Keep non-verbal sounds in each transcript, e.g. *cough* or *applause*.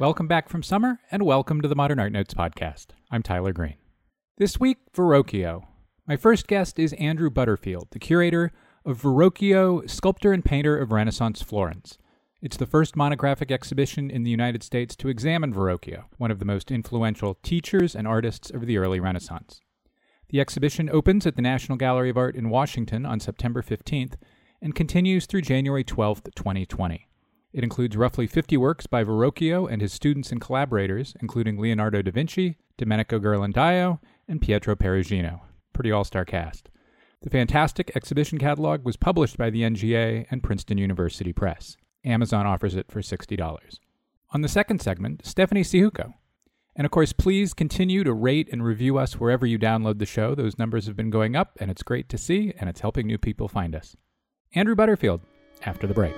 Welcome back from summer, and welcome to the Modern Art Notes podcast. I'm Tyler Green. This week, Verrocchio. My first guest is Andrew Butterfield, the curator of Verrocchio, sculptor and painter of Renaissance Florence. It's the first monographic exhibition in the United States to examine Verrocchio, one of the most influential teachers and artists of the early Renaissance. The exhibition opens at the National Gallery of Art in Washington on September 15th and continues through January 12th, 2020. It includes roughly 50 works by Verrocchio and his students and collaborators, including Leonardo da Vinci, Domenico Ghirlandaio, and Pietro Perugino. Pretty all star cast. The fantastic exhibition catalog was published by the NGA and Princeton University Press. Amazon offers it for $60. On the second segment, Stephanie Syjuco. And of course, please continue to rate and review us wherever you download the show. Those numbers have been going up, and it's great to see, and it's helping new people find us. Andrew Butterfield, after the break.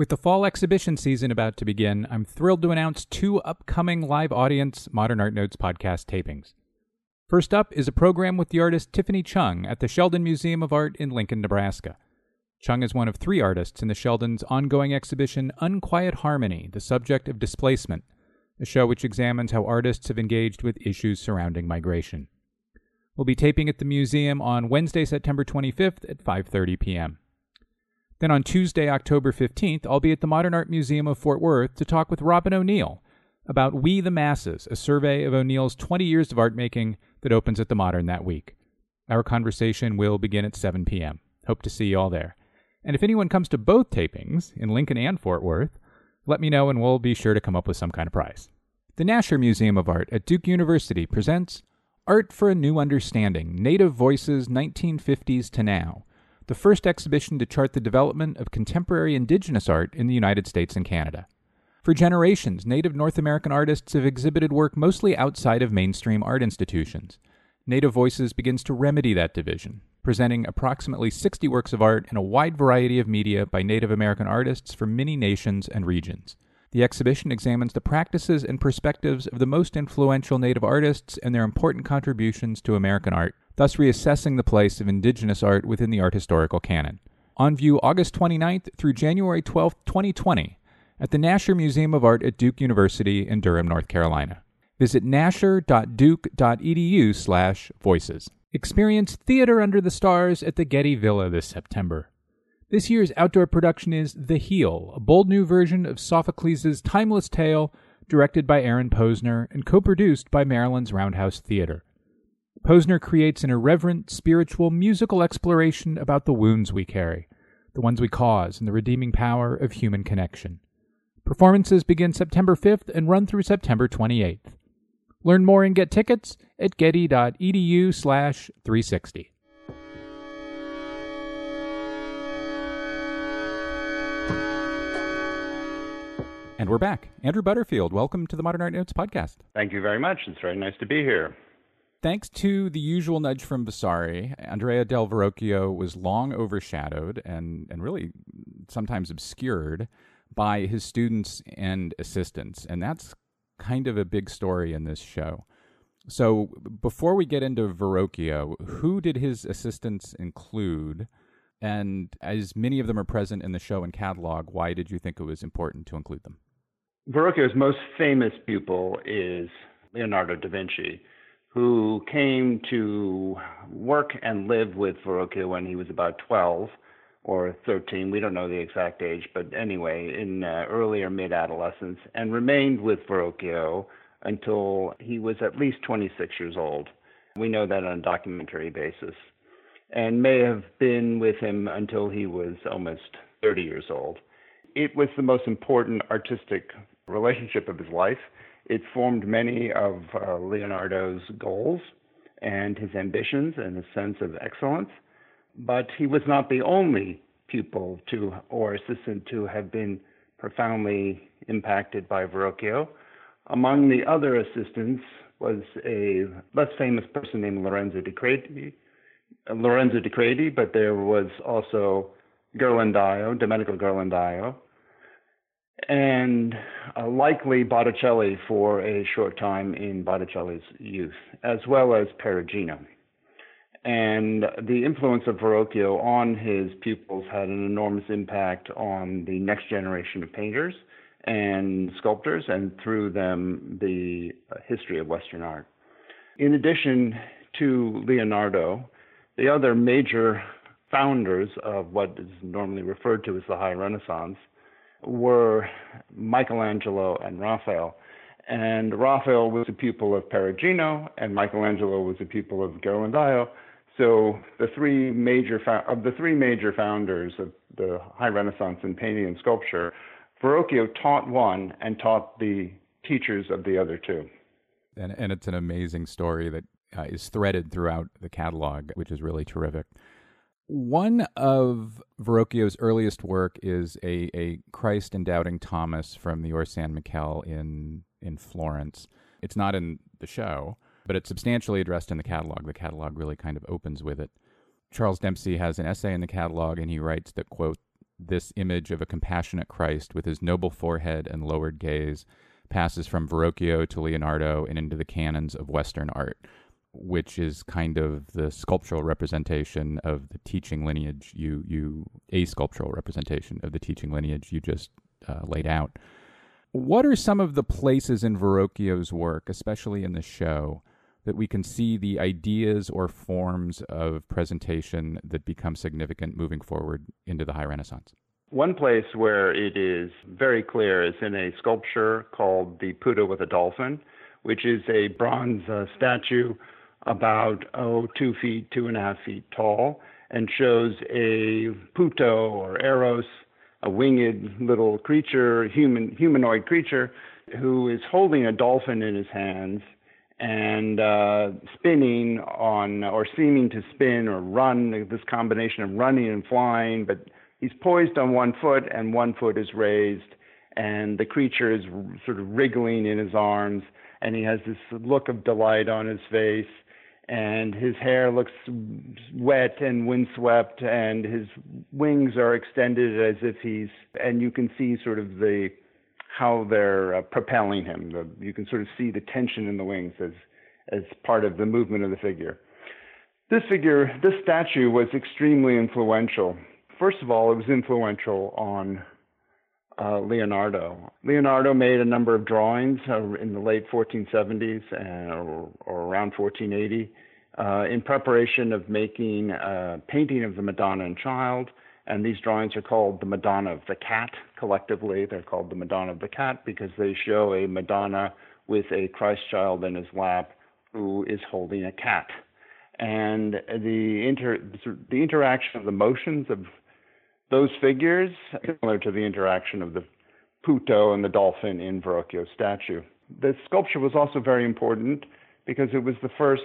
With the fall exhibition season about to begin, I'm thrilled to announce two upcoming live audience Modern Art Notes podcast tapings. First up is a program with the artist Tiffany Chung at the Sheldon Museum of Art in Lincoln, Nebraska. Chung is one of three artists in the Sheldon's ongoing exhibition Unquiet Harmony, the subject of displacement, a show which examines how artists have engaged with issues surrounding migration. We'll be taping at the museum on Wednesday, September 25th at 5:30 p.m. Then on Tuesday, October 15th, I'll be at the Modern Art Museum of Fort Worth to talk with Robin O'Neill about We the Masses, a survey of O'Neill's 20 years of art making that opens at the Modern that week. Our conversation will begin at 7 p.m. Hope to see you all there. And if anyone comes to both tapings, in Lincoln and Fort Worth, let me know and we'll be sure to come up with some kind of prize. The Nasher Museum of Art at Duke University presents Art for a New Understanding Native Voices 1950s to Now the first exhibition to chart the development of contemporary indigenous art in the United States and Canada. For generations, Native North American artists have exhibited work mostly outside of mainstream art institutions. Native Voices begins to remedy that division, presenting approximately 60 works of art in a wide variety of media by Native American artists from many nations and regions. The exhibition examines the practices and perspectives of the most influential Native artists and their important contributions to American art, thus reassessing the place of indigenous art within the art historical canon. On view August 29th through January 12, 2020, at the Nasher Museum of Art at Duke University in Durham, North Carolina. Visit nasher.duke.edu/voices. Experience Theater Under the Stars at the Getty Villa this September. This year's outdoor production is The Heel, a bold new version of Sophocles' timeless tale, directed by Aaron Posner and co-produced by Maryland's Roundhouse Theater. Posner creates an irreverent, spiritual, musical exploration about the wounds we carry, the ones we cause, and the redeeming power of human connection. Performances begin September 5th and run through September 28th. Learn more and get tickets at getty.edu slash 360. And we're back. Andrew Butterfield, welcome to the Modern Art Notes podcast. Thank you very much. It's very nice to be here. Thanks to the usual nudge from Vasari, Andrea del Verrocchio was long overshadowed and, and really sometimes obscured by his students and assistants. And that's kind of a big story in this show. So before we get into Verrocchio, who did his assistants include? And as many of them are present in the show and catalog, why did you think it was important to include them? Verrocchio's most famous pupil is Leonardo da Vinci who came to work and live with Verrocchio when he was about 12 or 13. We don't know the exact age, but anyway, in uh, earlier mid adolescence, and remained with Verrocchio until he was at least 26 years old. We know that on a documentary basis. And may have been with him until he was almost 30 years old. It was the most important artistic relationship of his life it formed many of uh, Leonardo's goals and his ambitions and his sense of excellence. But he was not the only pupil to or assistant to have been profoundly impacted by Verrocchio. Among the other assistants was a less famous person named Lorenzo di Credi, Lorenzo di Credi, but there was also Ghirlandaio, Domenico Ghirlandaio, and uh, likely Botticelli for a short time in Botticelli's youth, as well as Perugino. And the influence of Verrocchio on his pupils had an enormous impact on the next generation of painters and sculptors, and through them, the history of Western art. In addition to Leonardo, the other major founders of what is normally referred to as the High Renaissance were Michelangelo and Raphael. And Raphael was a pupil of Perugino, and Michelangelo was a pupil of Ghirlandaio. So the three major of the three major founders of the High Renaissance in painting and sculpture, Verrocchio taught one and taught the teachers of the other two. And, and it's an amazing story that uh, is threaded throughout the catalog, which is really terrific. One of Verrocchio's earliest work is a, a Christ and Doubting Thomas from the Or San Michele in, in Florence. It's not in the show, but it's substantially addressed in the catalog. The catalog really kind of opens with it. Charles Dempsey has an essay in the catalog, and he writes that, quote, this image of a compassionate Christ with his noble forehead and lowered gaze passes from Verrocchio to Leonardo and into the canons of Western art which is kind of the sculptural representation of the teaching lineage you you a sculptural representation of the teaching lineage you just uh, laid out. What are some of the places in Verrocchio's work, especially in the show, that we can see the ideas or forms of presentation that become significant moving forward into the High Renaissance? One place where it is very clear is in a sculpture called the Putto with a Dolphin, which is a bronze uh, statue about oh two feet, two and a half feet tall, and shows a putto or eros, a winged little creature, human humanoid creature, who is holding a dolphin in his hands and uh, spinning on or seeming to spin or run this combination of running and flying, but he's poised on one foot and one foot is raised, and the creature is sort of wriggling in his arms, and he has this look of delight on his face and his hair looks wet and windswept, and his wings are extended as if he's, and you can see sort of the how they're uh, propelling him. The, you can sort of see the tension in the wings as as part of the movement of the figure. This figure, this statue was extremely influential. First of all, it was influential on uh, Leonardo. Leonardo made a number of drawings uh, in the late 1470s and, or, or around 1480 uh, in preparation of making a painting of the Madonna and Child. And these drawings are called the Madonna of the Cat. Collectively, they're called the Madonna of the Cat because they show a Madonna with a Christ child in his lap who is holding a cat. And the inter the interaction of the motions of those figures similar to the interaction of the Putto and the dolphin in Verrocchio's statue. The sculpture was also very important because it was the first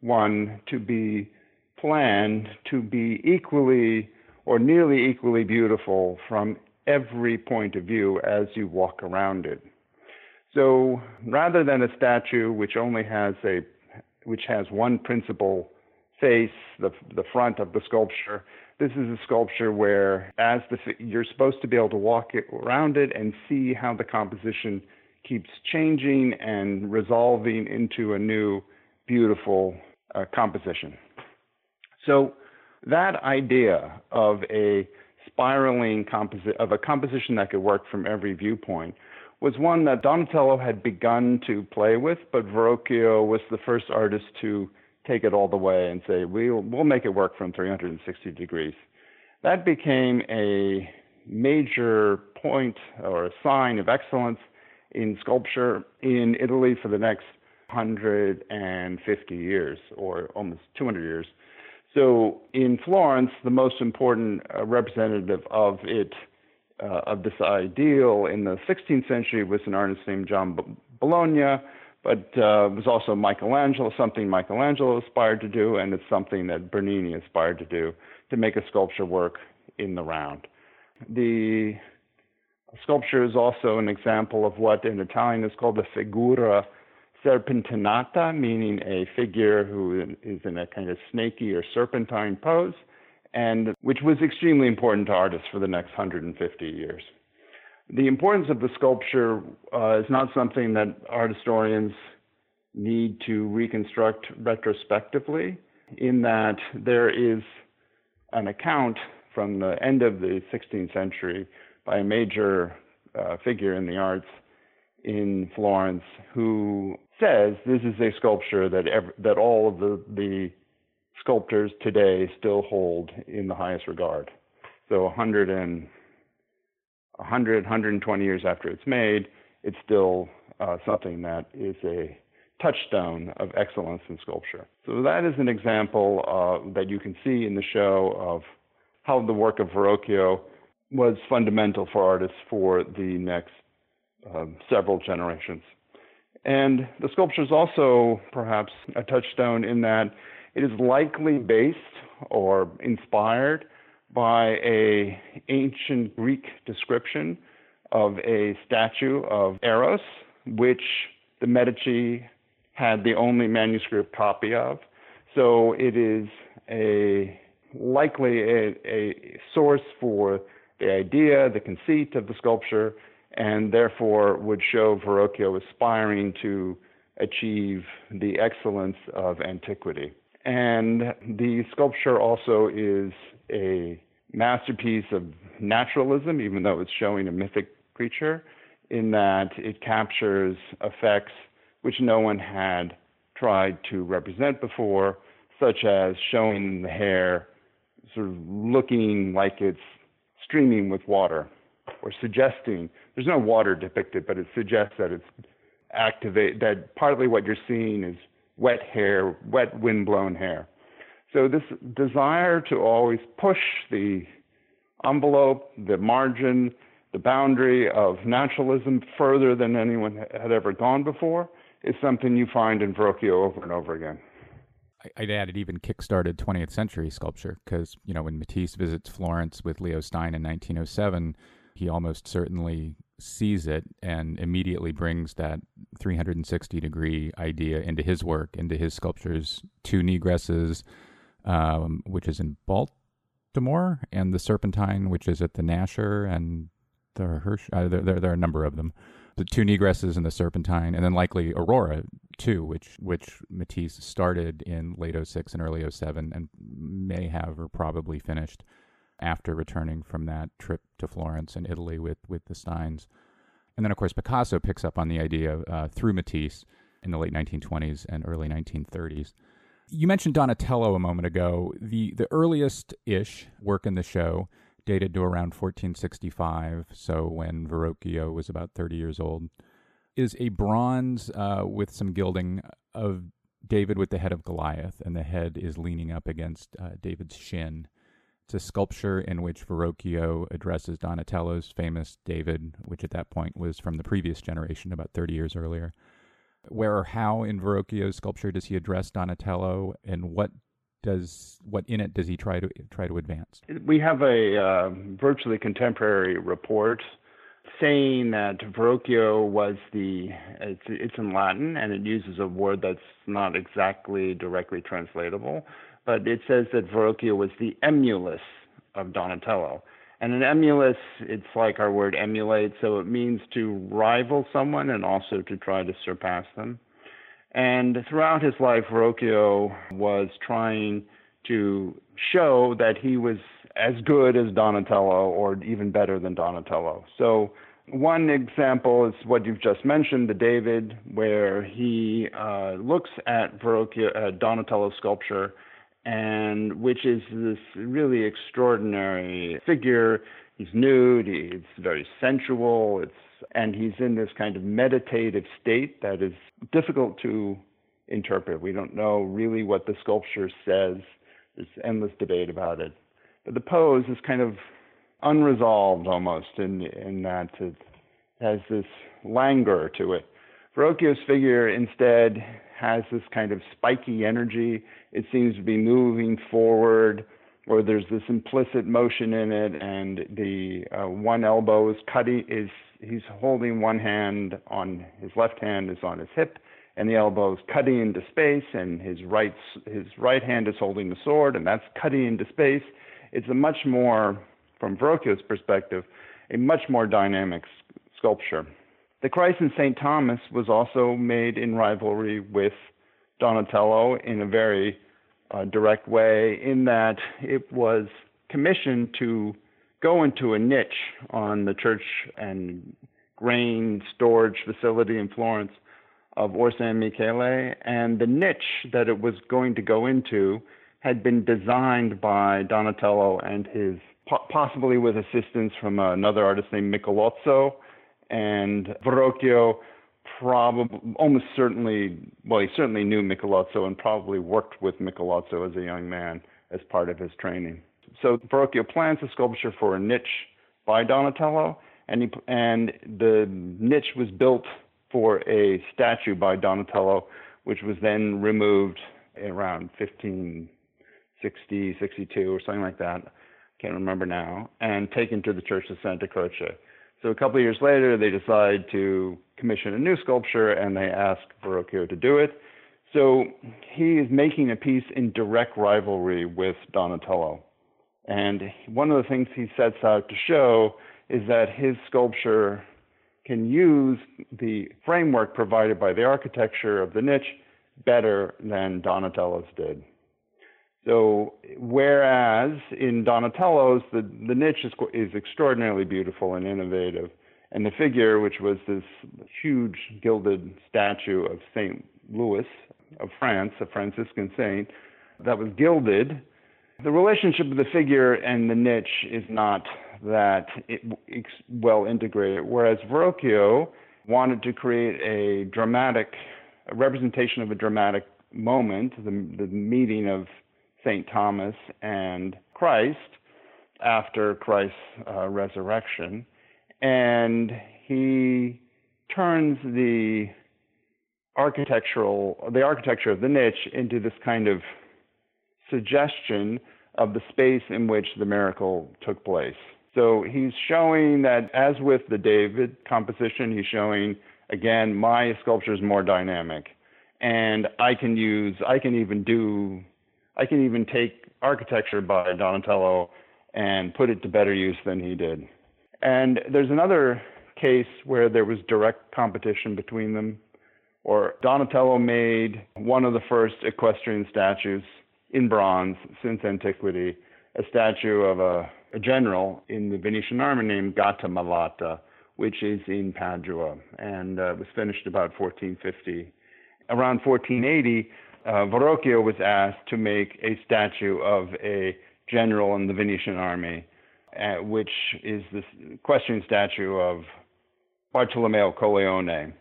one to be planned to be equally or nearly equally beautiful from every point of view as you walk around it. So rather than a statue which only has a which has one principal face, the the front of the sculpture, this is a sculpture where as the you're supposed to be able to walk it, around it and see how the composition keeps changing and resolving into a new beautiful uh, composition. So that idea of a spiraling composition of a composition that could work from every viewpoint was one that Donatello had begun to play with, but Verrocchio was the first artist to take it all the way and say we'll we'll make it work from 360 degrees. That became a major point or a sign of excellence in sculpture in Italy for the next 150 years or almost 200 years. So in Florence, the most important uh, representative of it, uh, of this ideal in the 16th century was an artist named John B- Bologna, but uh, was also Michelangelo, something Michelangelo aspired to do, and it's something that Bernini aspired to do to make a sculpture work in the round. The sculpture is also an example of what in Italian is called the figura serpentinata, meaning a figure who is in a kind of snaky or serpentine pose, and which was extremely important to artists for the next 150 years. The importance of the sculpture uh, is not something that art historians need to reconstruct retrospectively. in that there is an account from the end of the 16th century by a major uh, figure in the arts in Florence who says this is a sculpture that ev- that all of the, the sculptors today still hold in the highest regard. So 100 and 100, 120 years after it's made, it's still uh, something that is a touchstone of excellence in sculpture. So that is an example uh, that you can see in the show of how the work of Verrocchio was fundamental for artists for the next um, several generations. And the sculpture is also perhaps a touchstone in that it is likely based or inspired by a ancient Greek description of a statue of Eros, which the Medici had the only manuscript copy of. So it is a likely a, a source for the idea, the conceit of the sculpture, and therefore would show Verrocchio aspiring to achieve the excellence of antiquity. And the sculpture also is a masterpiece of naturalism, even though it's showing a mythic creature, in that it captures effects which no one had tried to represent before, such as showing the hair sort of looking like it's streaming with water, or suggesting there's no water depicted, but it suggests that it's activate that partly what you're seeing is wet hair, wet wind-blown hair. So this desire to always push the envelope, the margin, the boundary of naturalism further than anyone had ever gone before is something you find in Verrocchio over and over again. I'd add it even kickstarted 20th century sculpture because, you know, when Matisse visits Florence with Leo Stein in 1907, he almost certainly sees it and immediately brings that 360 degree idea into his work, into his sculptures. Two Negresses, um, which is in Baltimore, and the Serpentine, which is at the Nasher and the Hirsch. Uh, there, there, there, are a number of them. The two Negresses and the Serpentine, and then likely Aurora too, which which Matisse started in late 06 and early 07 and may have or probably finished after returning from that trip to Florence and Italy with, with the Steins. And then, of course, Picasso picks up on the idea uh, through Matisse in the late 1920s and early 1930s. You mentioned Donatello a moment ago. The, the earliest ish work in the show dated to around 1465, so when Verrocchio was about 30 years old, is a bronze uh, with some gilding of David with the head of Goliath, and the head is leaning up against uh, David's shin. It's a sculpture in which Verrocchio addresses Donatello's famous David, which at that point was from the previous generation, about 30 years earlier. Where or how in Verrocchio's sculpture does he address Donatello, and what does what in it does he try to try to advance? We have a uh, virtually contemporary report saying that Verrocchio was the it's, it's in Latin and it uses a word that's not exactly directly translatable, but it says that Verrocchio was the emulus of Donatello. And an emulus, it's like our word emulate, so it means to rival someone and also to try to surpass them. And throughout his life, Verrocchio was trying to show that he was as good as Donatello or even better than Donatello. So one example is what you've just mentioned, the David, where he uh, looks at Verrocchio, uh, Donatello's sculpture and which is this really extraordinary figure. He's nude, he's very sensual, it's and he's in this kind of meditative state that is difficult to interpret. We don't know really what the sculpture says. There's endless debate about it. But the pose is kind of unresolved almost in in that it has this languor to it. Verrocchio's figure instead has this kind of spiky energy. It seems to be moving forward, or there's this implicit motion in it, and the uh, one elbow is cutting. Is he's holding one hand on his left hand is on his hip, and the elbow is cutting into space, and his right his right hand is holding the sword, and that's cutting into space. It's a much more, from Verrocchio's perspective, a much more dynamic sculpture. The Christ in St. Thomas was also made in rivalry with Donatello in a very uh, direct way in that it was commissioned to go into a niche on the church and grain storage facility in Florence of Orsan Michele, and the niche that it was going to go into had been designed by Donatello and his possibly with assistance from another artist named Michelozzo and Verrocchio probably almost certainly well he certainly knew Michelozzo and probably worked with Michelozzo as a young man as part of his training. So Verrocchio plans a sculpture for a niche by Donatello and he, and the niche was built for a statue by Donatello which was then removed around 1560 62 or something like that. Can't remember now. And taken to the church of Santa Croce so a couple of years later, they decide to commission a new sculpture and they ask Verrocchio to do it. So he is making a piece in direct rivalry with Donatello. And one of the things he sets out to show is that his sculpture can use the framework provided by the architecture of the niche better than Donatello's did. So whereas in Donatello's, the, the niche is, is extraordinarily beautiful and innovative, and the figure, which was this huge gilded statue of Saint Louis of France, a Franciscan saint, that was gilded. The relationship of the figure and the niche is not that it, well integrated, whereas Verrocchio wanted to create a dramatic a representation of a dramatic moment, the, the meeting of St. Thomas and Christ after Christ's uh, resurrection. And he turns the architectural the architecture of the niche into this kind of suggestion of the space in which the miracle took place. So he's showing that as with the David composition, he's showing again my sculpture is more dynamic and I can use I can even do I can even take architecture by Donatello and put it to better use than he did. And there's another case where there was direct competition between them, or Donatello made one of the first equestrian statues in bronze since antiquity, a statue of a, a general in the Venetian army named Gattamelata, which is in Padua, and uh, was finished about 1450. Around 1480, uh, Verrocchio was asked to make a statue of a general in the Venetian army, uh, which is this equestrian statue of Bartolomeo Colleoni,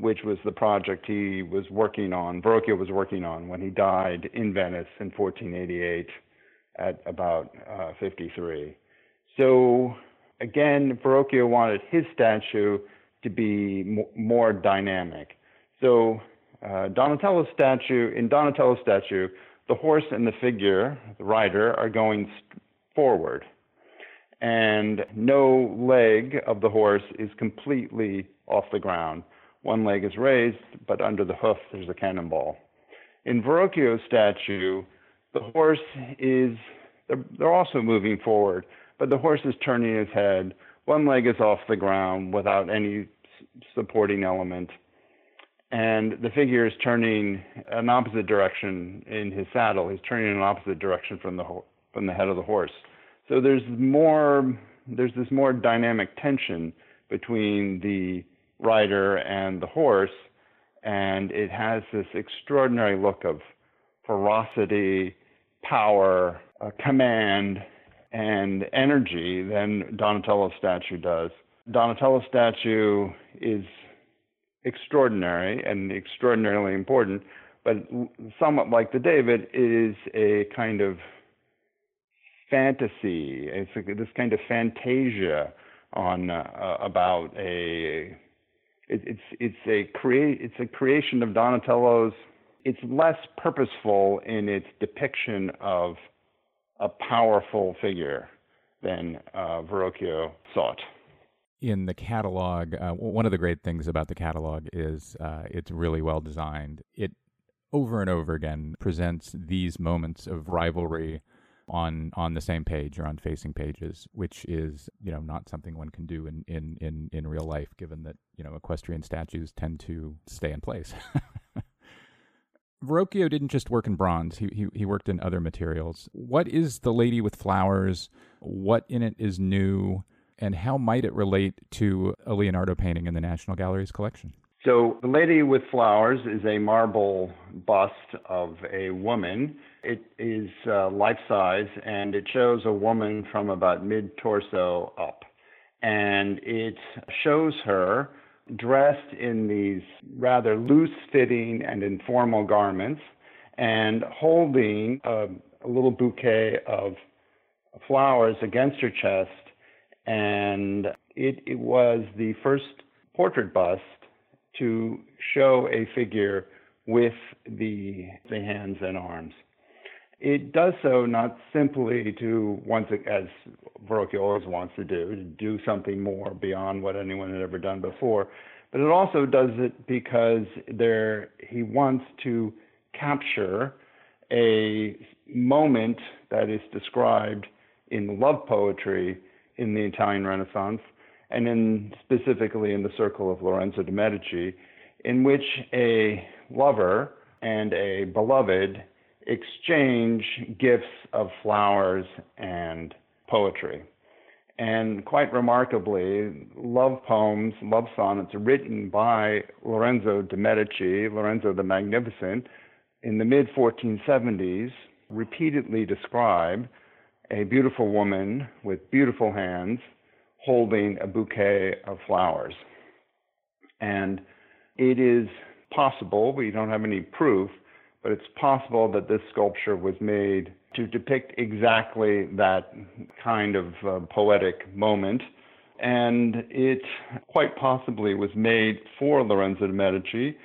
which was the project he was working on, Verrocchio was working on when he died in Venice in 1488 at about uh, 53. So again, Verrocchio wanted his statue to be more dynamic. So uh, Donatello's statue, in Donatello's statue, the horse and the figure, the rider, are going forward. And no leg of the horse is completely off the ground. One leg is raised, but under the hoof there's a cannonball. In Verrocchio's statue, the horse is, they're, they're also moving forward, but the horse is turning his head. One leg is off the ground without any supporting element and the figure is turning an opposite direction in his saddle. He's turning in an opposite direction from the from the head of the horse. So there's more there's this more dynamic tension between the rider and the horse, and it has this extraordinary look of ferocity, power, uh, command, and energy than Donatello's statue does. Donatello's statue is extraordinary and extraordinarily important, but somewhat like the David, is a kind of fantasy. It's a, this kind of fantasia on uh, about a. It, it's it's a create it's a creation of Donatello's. It's less purposeful in its depiction of a powerful figure than uh, Verrocchio sought in the catalog, uh, one of the great things about the catalog is uh, it's really well designed. It over and over again presents these moments of rivalry on on the same page or on facing pages, which is you know not something one can do in in in, in real life, given that you know equestrian statues tend to stay in place. *laughs* Verrocchio didn't just work in bronze, he, he, he worked in other materials. What is The Lady with Flowers? What in it is new? And how might it relate to a Leonardo painting in the National Gallery's collection? So, The Lady with Flowers is a marble bust of a woman. It is uh, life size and it shows a woman from about mid torso up. And it shows her dressed in these rather loose fitting and informal garments and holding a, a little bouquet of flowers against her chest. And it, it was the first portrait bust to show a figure with the, the hands and arms. It does so not simply to once as Verrocchio always wants to do, to do something more beyond what anyone had ever done before, but it also does it because there he wants to capture a moment that is described in love poetry in the Italian Renaissance, and in specifically in the circle of Lorenzo de' Medici, in which a lover and a beloved exchange gifts of flowers and poetry. And quite remarkably, love poems, love sonnets written by Lorenzo de' Medici, Lorenzo the Magnificent, in the mid 1470s, repeatedly describe a beautiful woman with beautiful hands holding a bouquet of flowers. And it is possible, we don't have any proof, but it's possible that this sculpture was made to depict exactly that kind of uh, poetic moment. And it quite possibly was made for Lorenzo de' Medici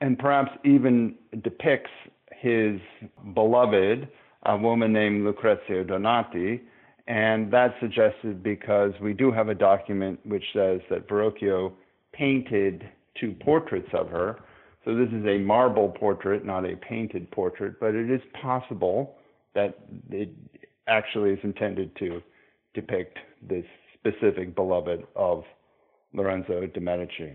and perhaps even depicts his beloved, a woman named Lucrezia Donati. And that's suggested because we do have a document which says that Verrocchio painted two portraits of her so this is a marble portrait, not a painted portrait, but it is possible that it actually is intended to depict this specific beloved of Lorenzo de' Medici.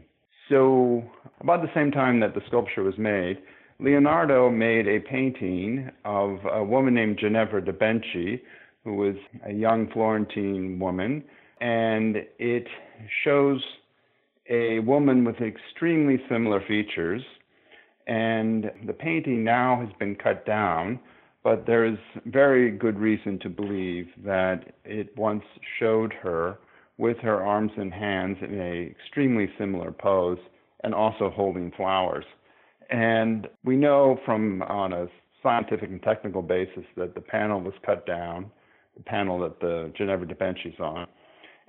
So, about the same time that the sculpture was made, Leonardo made a painting of a woman named Ginevra de' Benci, who was a young Florentine woman, and it shows a woman with extremely similar features and the painting now has been cut down, but there is very good reason to believe that it once showed her with her arms and hands in a extremely similar pose and also holding flowers. And we know from on a scientific and technical basis that the panel was cut down, the panel that the Ginevra de' Benci is on.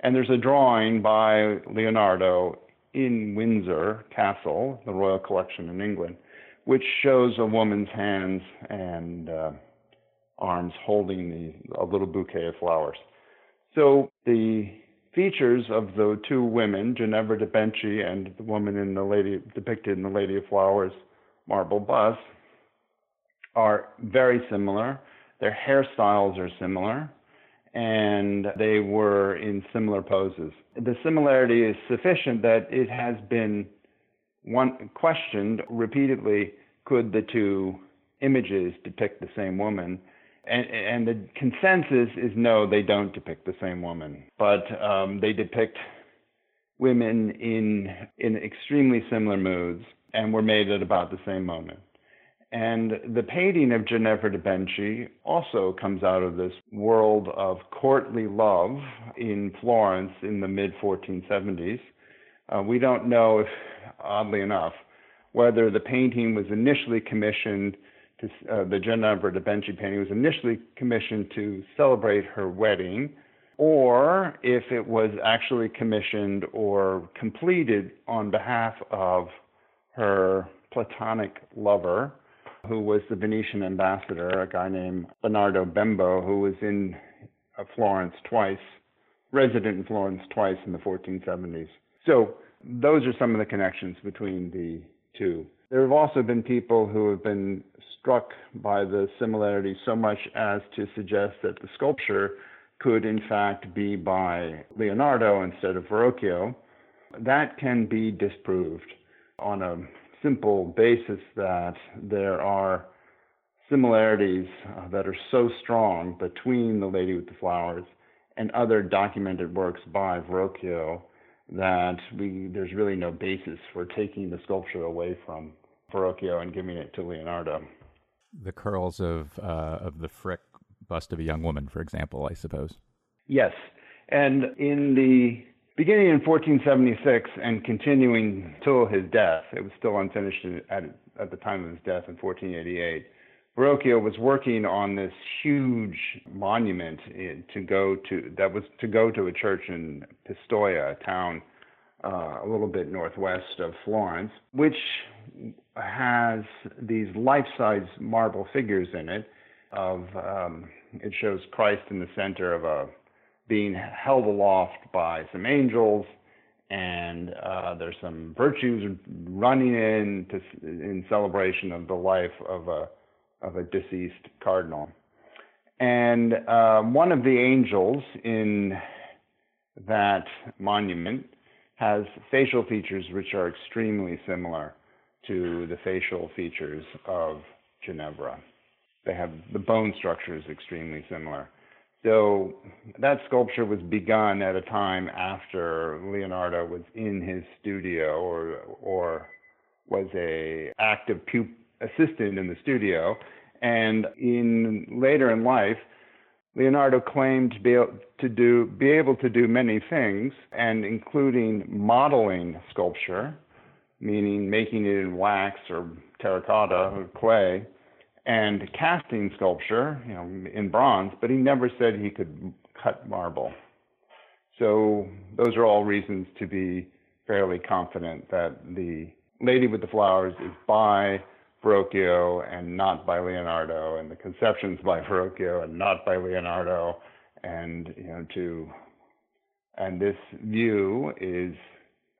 And there's a drawing by Leonardo in Windsor Castle, the Royal Collection in England, which shows a woman's hands and uh, arms holding the, a little bouquet of flowers. So the features of the two women, Ginevra de' Benci and the woman in the lady depicted in the Lady of Flowers marble bust, are very similar. Their hairstyles are similar, and they were in similar poses. The similarity is sufficient that it has been one questioned repeatedly could the two images depict the same woman and, and the consensus is no they don't depict the same woman but um, they depict women in in extremely similar moods and were made at about the same moment and the painting of Ginevra de' Benci also comes out of this world of courtly love in Florence in the mid 1470s. Uh, we don't know if oddly enough, whether the painting was initially commissioned to, uh, the Ginevra de' Benci painting was initially commissioned to celebrate her wedding, or if it was actually commissioned or completed on behalf of her platonic lover, who was the Venetian ambassador, a guy named Bernardo Bembo, who was in uh, Florence twice, resident in Florence twice in the 1470s. So those are some of the connections between the two. There have also been people who have been struck by the similarity so much as to suggest that the sculpture could in fact be by Leonardo instead of Verrocchio. That can be disproved on a simple basis that there are similarities uh, that are so strong between The Lady with the Flowers and other documented works by Verrocchio that we there's really no basis for taking the sculpture away from Verrocchio and giving it to Leonardo. The curls of uh, of the Frick bust of a young woman, for example, I suppose. Yes, and in the beginning in 1476 and continuing till his death, it was still unfinished at at the time of his death in 1488. Verrocchio was working on this huge monument to go to that was to go to a church in Pistoia, a town uh, a little bit northwest of Florence, which has these life-size marble figures in it. Of um, it shows Christ in the center of a being held aloft by some angels, and uh, there's some virtues running in to, in celebration of the life of a of a deceased cardinal. And uh, one of the angels in that monument has facial features which are extremely similar to the facial features of Ginevra. They have the bone structure is extremely similar. So that sculpture was begun at a time after Leonardo was in his studio or or was a active pu- assistant in the studio. And in later in life, Leonardo claimed to be able to do be able to do many things, and including modeling sculpture, meaning making it in wax or terracotta or clay, and casting sculpture, you know, in bronze. But he never said he could cut marble. So those are all reasons to be fairly confident that the Lady with the Flowers is by Verrocchio and not by Leonardo, and the conceptions by Verrocchio and not by Leonardo, and you know to and this view is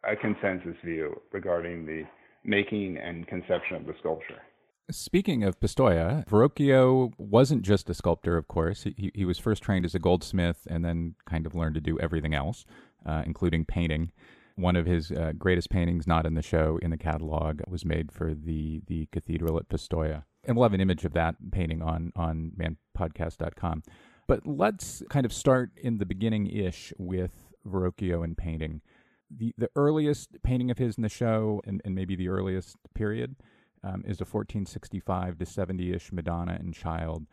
a consensus view regarding the making and conception of the sculpture. Speaking of Pistoia, Verrocchio wasn't just a sculptor, of course. He, he was first trained as a goldsmith and then kind of learned to do everything else, uh, including painting. One of his uh, greatest paintings, not in the show, in the catalog, was made for the, the cathedral at Pistoia. And we'll have an image of that painting on, on manpodcast.com. But let's kind of start in the beginning ish with Verrocchio and painting. The, the earliest painting of his in the show, and, and maybe the earliest period, um, is a 1465 to 70 ish Madonna and Child.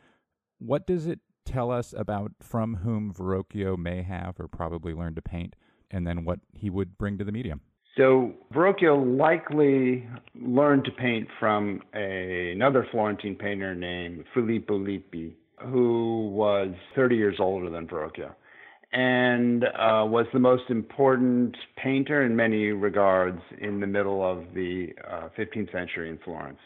What does it tell us about from whom Verrocchio may have or probably learned to paint, and then what he would bring to the medium? So Verrocchio likely learned to paint from a, another Florentine painter named Filippo Lippi, who was 30 years older than Verrocchio and uh, was the most important painter in many regards in the middle of the uh, 15th century in Florence.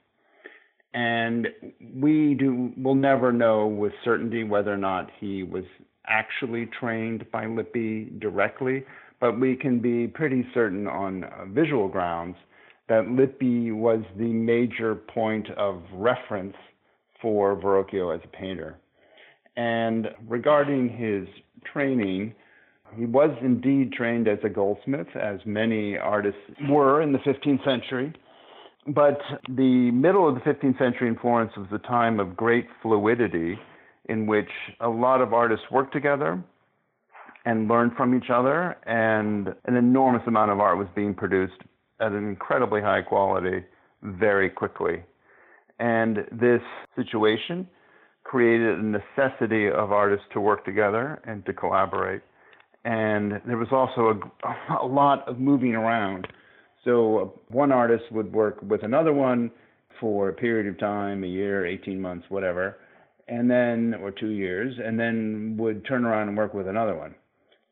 And we do will never know with certainty whether or not he was actually trained by Lippi directly, but we can be pretty certain on uh, visual grounds that Lippi was the major point of reference for Verrocchio as a painter. And regarding his training, he was indeed trained as a goldsmith, as many artists were in the 15th century. But the middle of the 15th century in Florence was a time of great fluidity in which a lot of artists worked together and learned from each other, and an enormous amount of art was being produced at an incredibly high quality very quickly. And this situation created a necessity of artists to work together and to collaborate. And there was also a, a lot of moving around. So uh, one artist would work with another one for a period of time, a year, 18 months, whatever, and then, or two years, and then would turn around and work with another one.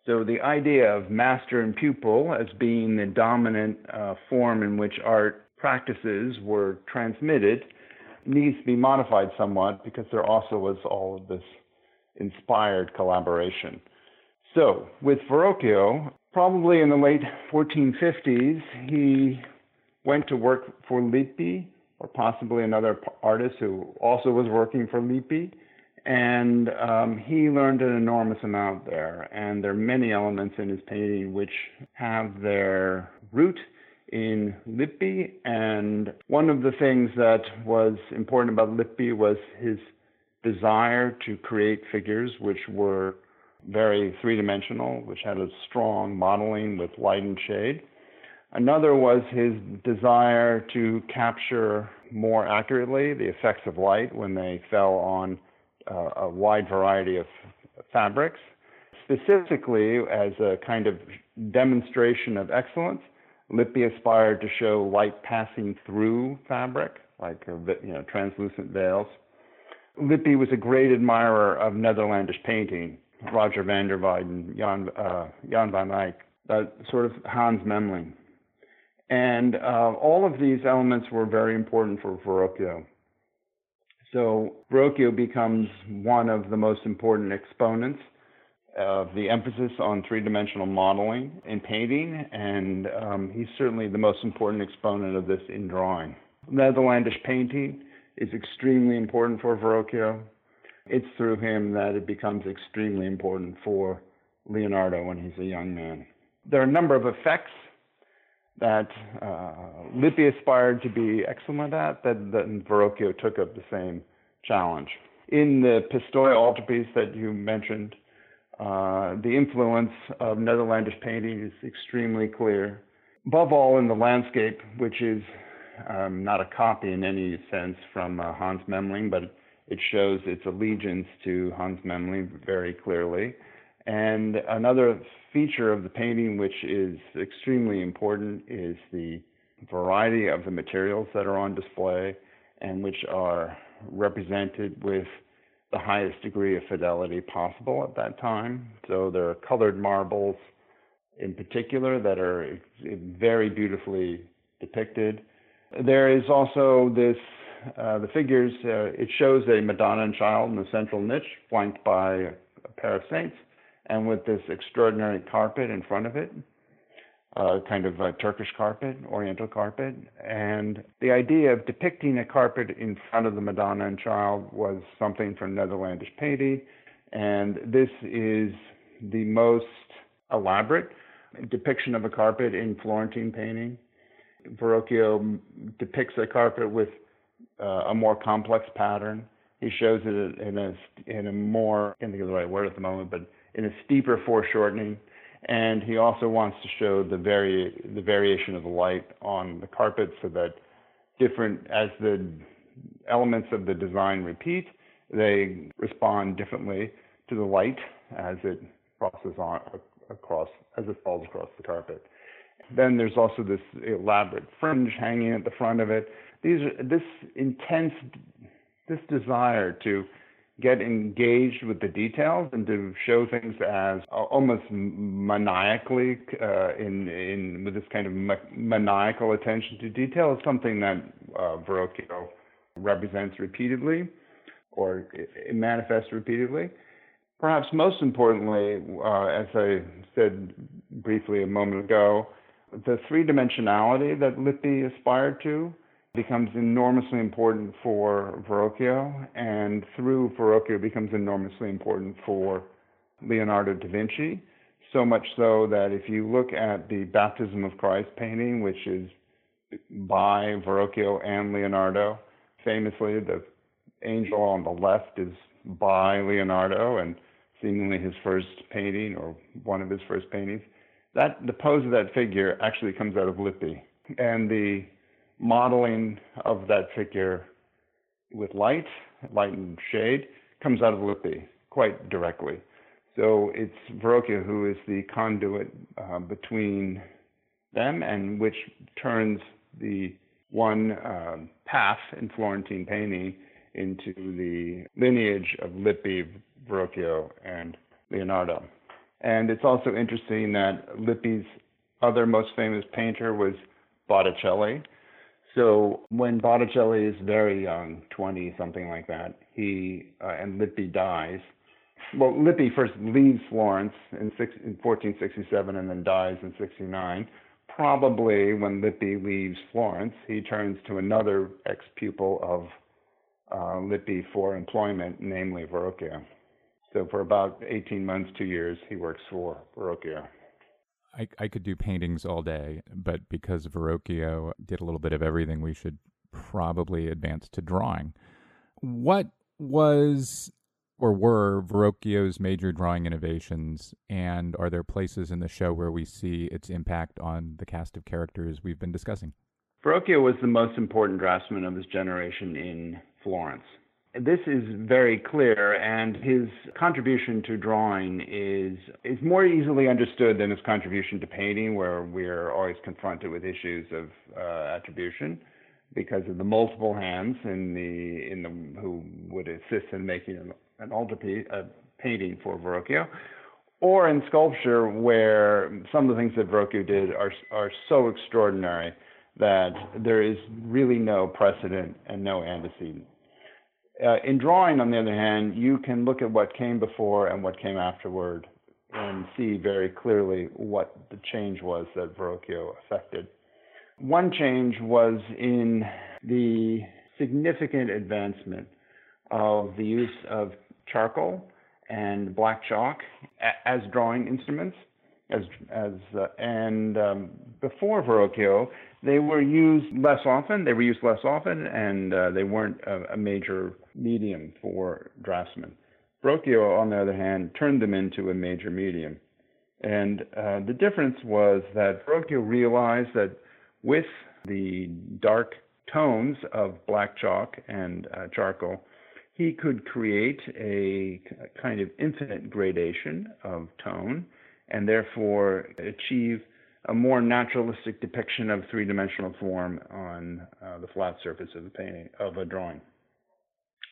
So the idea of master and pupil as being the dominant uh, form in which art practices were transmitted needs to be modified somewhat because there also was all of this inspired collaboration. So with Verrocchio, probably in the late 1450s, he went to work for Lippi or possibly another artist who also was working for Lippi and um, he learned an enormous amount there. And there are many elements in his painting which have their root in Lippi. And one of the things that was important about Lippi was his desire to create figures which were very three dimensional, which had a strong modeling with light and shade. Another was his desire to capture more accurately the effects of light when they fell on uh, a wide variety of fabrics. Specifically, as a kind of demonstration of excellence, Lippi aspired to show light passing through fabric, like you know, translucent veils. Lippi was a great admirer of Netherlandish painting, Roger van der Weyden, Jan, uh, Jan van Eyck, uh, sort of Hans Memling. And uh, all of these elements were very important for Verrocchio. So Verrocchio becomes one of the most important exponents of the emphasis on three-dimensional modeling in painting, and um, he's certainly the most important exponent of this in drawing. Netherlandish painting is extremely important for Verrocchio. It's through him that it becomes extremely important for Leonardo when he's a young man. There are a number of effects that uh, Lippi aspired to be excellent at, that, that Verrocchio took up the same challenge. In the Pistoia altarpiece that you mentioned, uh, the influence of Netherlandish painting is extremely clear. Above all, in the landscape, which is um, not a copy in any sense from uh, Hans Memling, but it shows its allegiance to Hans Memling very clearly. And another feature of the painting, which is extremely important, is the variety of the materials that are on display and which are represented with the highest degree of fidelity possible at that time. So there are colored marbles in particular that are very beautifully depicted. There is also this, uh, the figures, uh, it shows a Madonna and Child in the central niche, flanked by a pair of saints and with this extraordinary carpet in front of it, uh, kind of a Turkish carpet, Oriental carpet. And the idea of depicting a carpet in front of the Madonna and Child was something from Netherlandish painting. And this is the most elaborate depiction of a carpet in Florentine painting. Verrocchio depicts a carpet with uh, a more complex pattern. He shows it in a in a more I can't think of the right word at the moment, but in a steeper foreshortening. And he also wants to show the vari- the variation of the light on the carpet so that different as the elements of the design repeat, they respond differently to the light as it crosses on across as it falls across the carpet. Then there's also this elaborate fringe hanging at the front of it. These this intense this desire to get engaged with the details and to show things as almost maniacally uh, in in with this kind of ma- maniacal attention to detail is something that uh, Verrocchio represents repeatedly or manifests repeatedly. Perhaps most importantly, uh, as I said briefly a moment ago, the three dimensionality that Lippi aspired to becomes enormously important for Verrocchio, and through Verrocchio becomes enormously important for Leonardo da Vinci. So much so that if you look at the Baptism of Christ painting, which is by Verrocchio and Leonardo, famously the angel on the left is by Leonardo and seemingly his first painting or one of his first paintings. That the pose of that figure actually comes out of Lippi, and the modeling of that figure with light, light and shade, comes out of Lippi quite directly. So it's Verrocchio who is the conduit uh, between them and which turns the one uh, path in Florentine painting into the lineage of Lippi, Verrocchio, and Leonardo. And it's also interesting that Lippi's other most famous painter was Botticelli, so when Botticelli is very young, 20, something like that, he uh, and Lippi dies. Well, Lippi first leaves Florence in, six, in 1467 and then dies in 69. Probably when Lippi leaves Florence, he turns to another ex-pupil of uh, Lippi for employment, namely Verrocchio. So for about 18 months, two years, he works for Verrocchio. I, I could do paintings all day, but because Verrocchio did a little bit of everything, we should probably advance to drawing. What was or were Verrocchio's major drawing innovations, and are there places in the show where we see its impact on the cast of characters we've been discussing? Verrocchio was the most important draftsman of his generation in Florence. This is very clear, and his contribution to drawing is is more easily understood than his contribution to painting, where we're always confronted with issues of uh, attribution because of the multiple hands in the in the who would assist in making an, an altarpiece, a painting for Verrocchio, or in sculpture, where some of the things that Verrocchio did are are so extraordinary that there is really no precedent and no antecedent. Uh, in drawing, on the other hand, you can look at what came before and what came afterward and see very clearly what the change was that Verrocchio affected. One change was in the significant advancement of the use of charcoal and black chalk as drawing instruments. As, as uh, and um, before Verrocchio, they were used less often. They were used less often, and uh, they weren't a, a, major medium for draftsmen. Verrocchio, on the other hand, turned them into a major medium. And uh, the difference was that Verrocchio realized that with the dark tones of black chalk and uh, charcoal, he could create a kind of infinite gradation of tone and therefore achieve a more naturalistic depiction of three-dimensional form on uh, the flat surface of a painting of a drawing.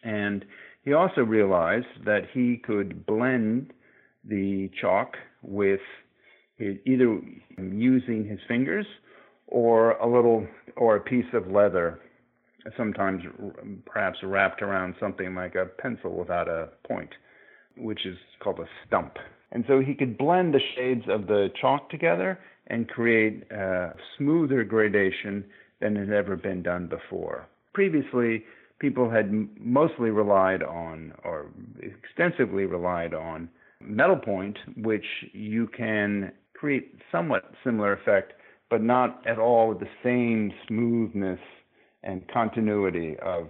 And he also realized that he could blend the chalk with his, either using his fingers or a little or a piece of leather, sometimes perhaps wrapped around something like a pencil without a point, which is called a stump. And so he could blend the shades of the chalk together and create a smoother gradation than had ever been done before. Previously, people had mostly relied on, or extensively relied on, metal point, which you can create somewhat similar effect, but not at all with the same smoothness and continuity of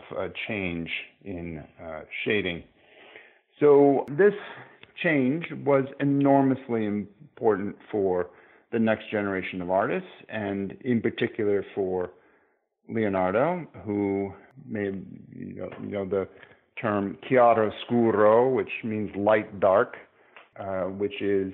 change in uh, shading. So this change was enormously important for the next generation of artists, and in particular for Leonardo, who made you know, you know the term chiaro scuro, which means light dark, uh, which is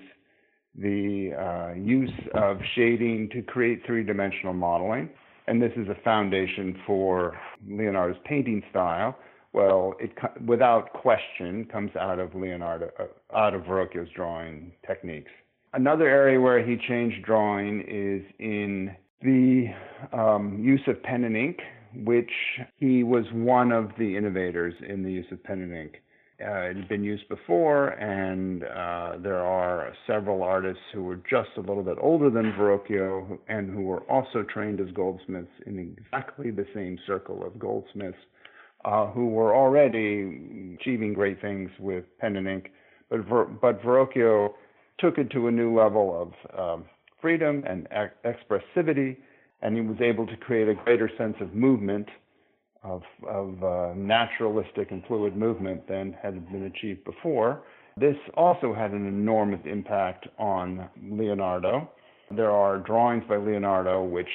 the uh, use of shading to create three-dimensional modeling. And this is a foundation for Leonardo's painting style. Well, it without question comes out of Leonardo, uh, out of Verrocchio's drawing techniques. Another area where he changed drawing is in the um, use of pen and ink, which he was one of the innovators in the use of pen and ink. Uh, it had been used before, and uh, there are several artists who were just a little bit older than Verrocchio and who were also trained as goldsmiths in exactly the same circle of goldsmiths uh, who were already achieving great things with pen and ink. But, Ver- but Verrocchio took it to a new level of um, freedom and ex- expressivity, and he was able to create a greater sense of movement, of, of uh, naturalistic and fluid movement than had been achieved before. This also had an enormous impact on Leonardo. There are drawings by Leonardo which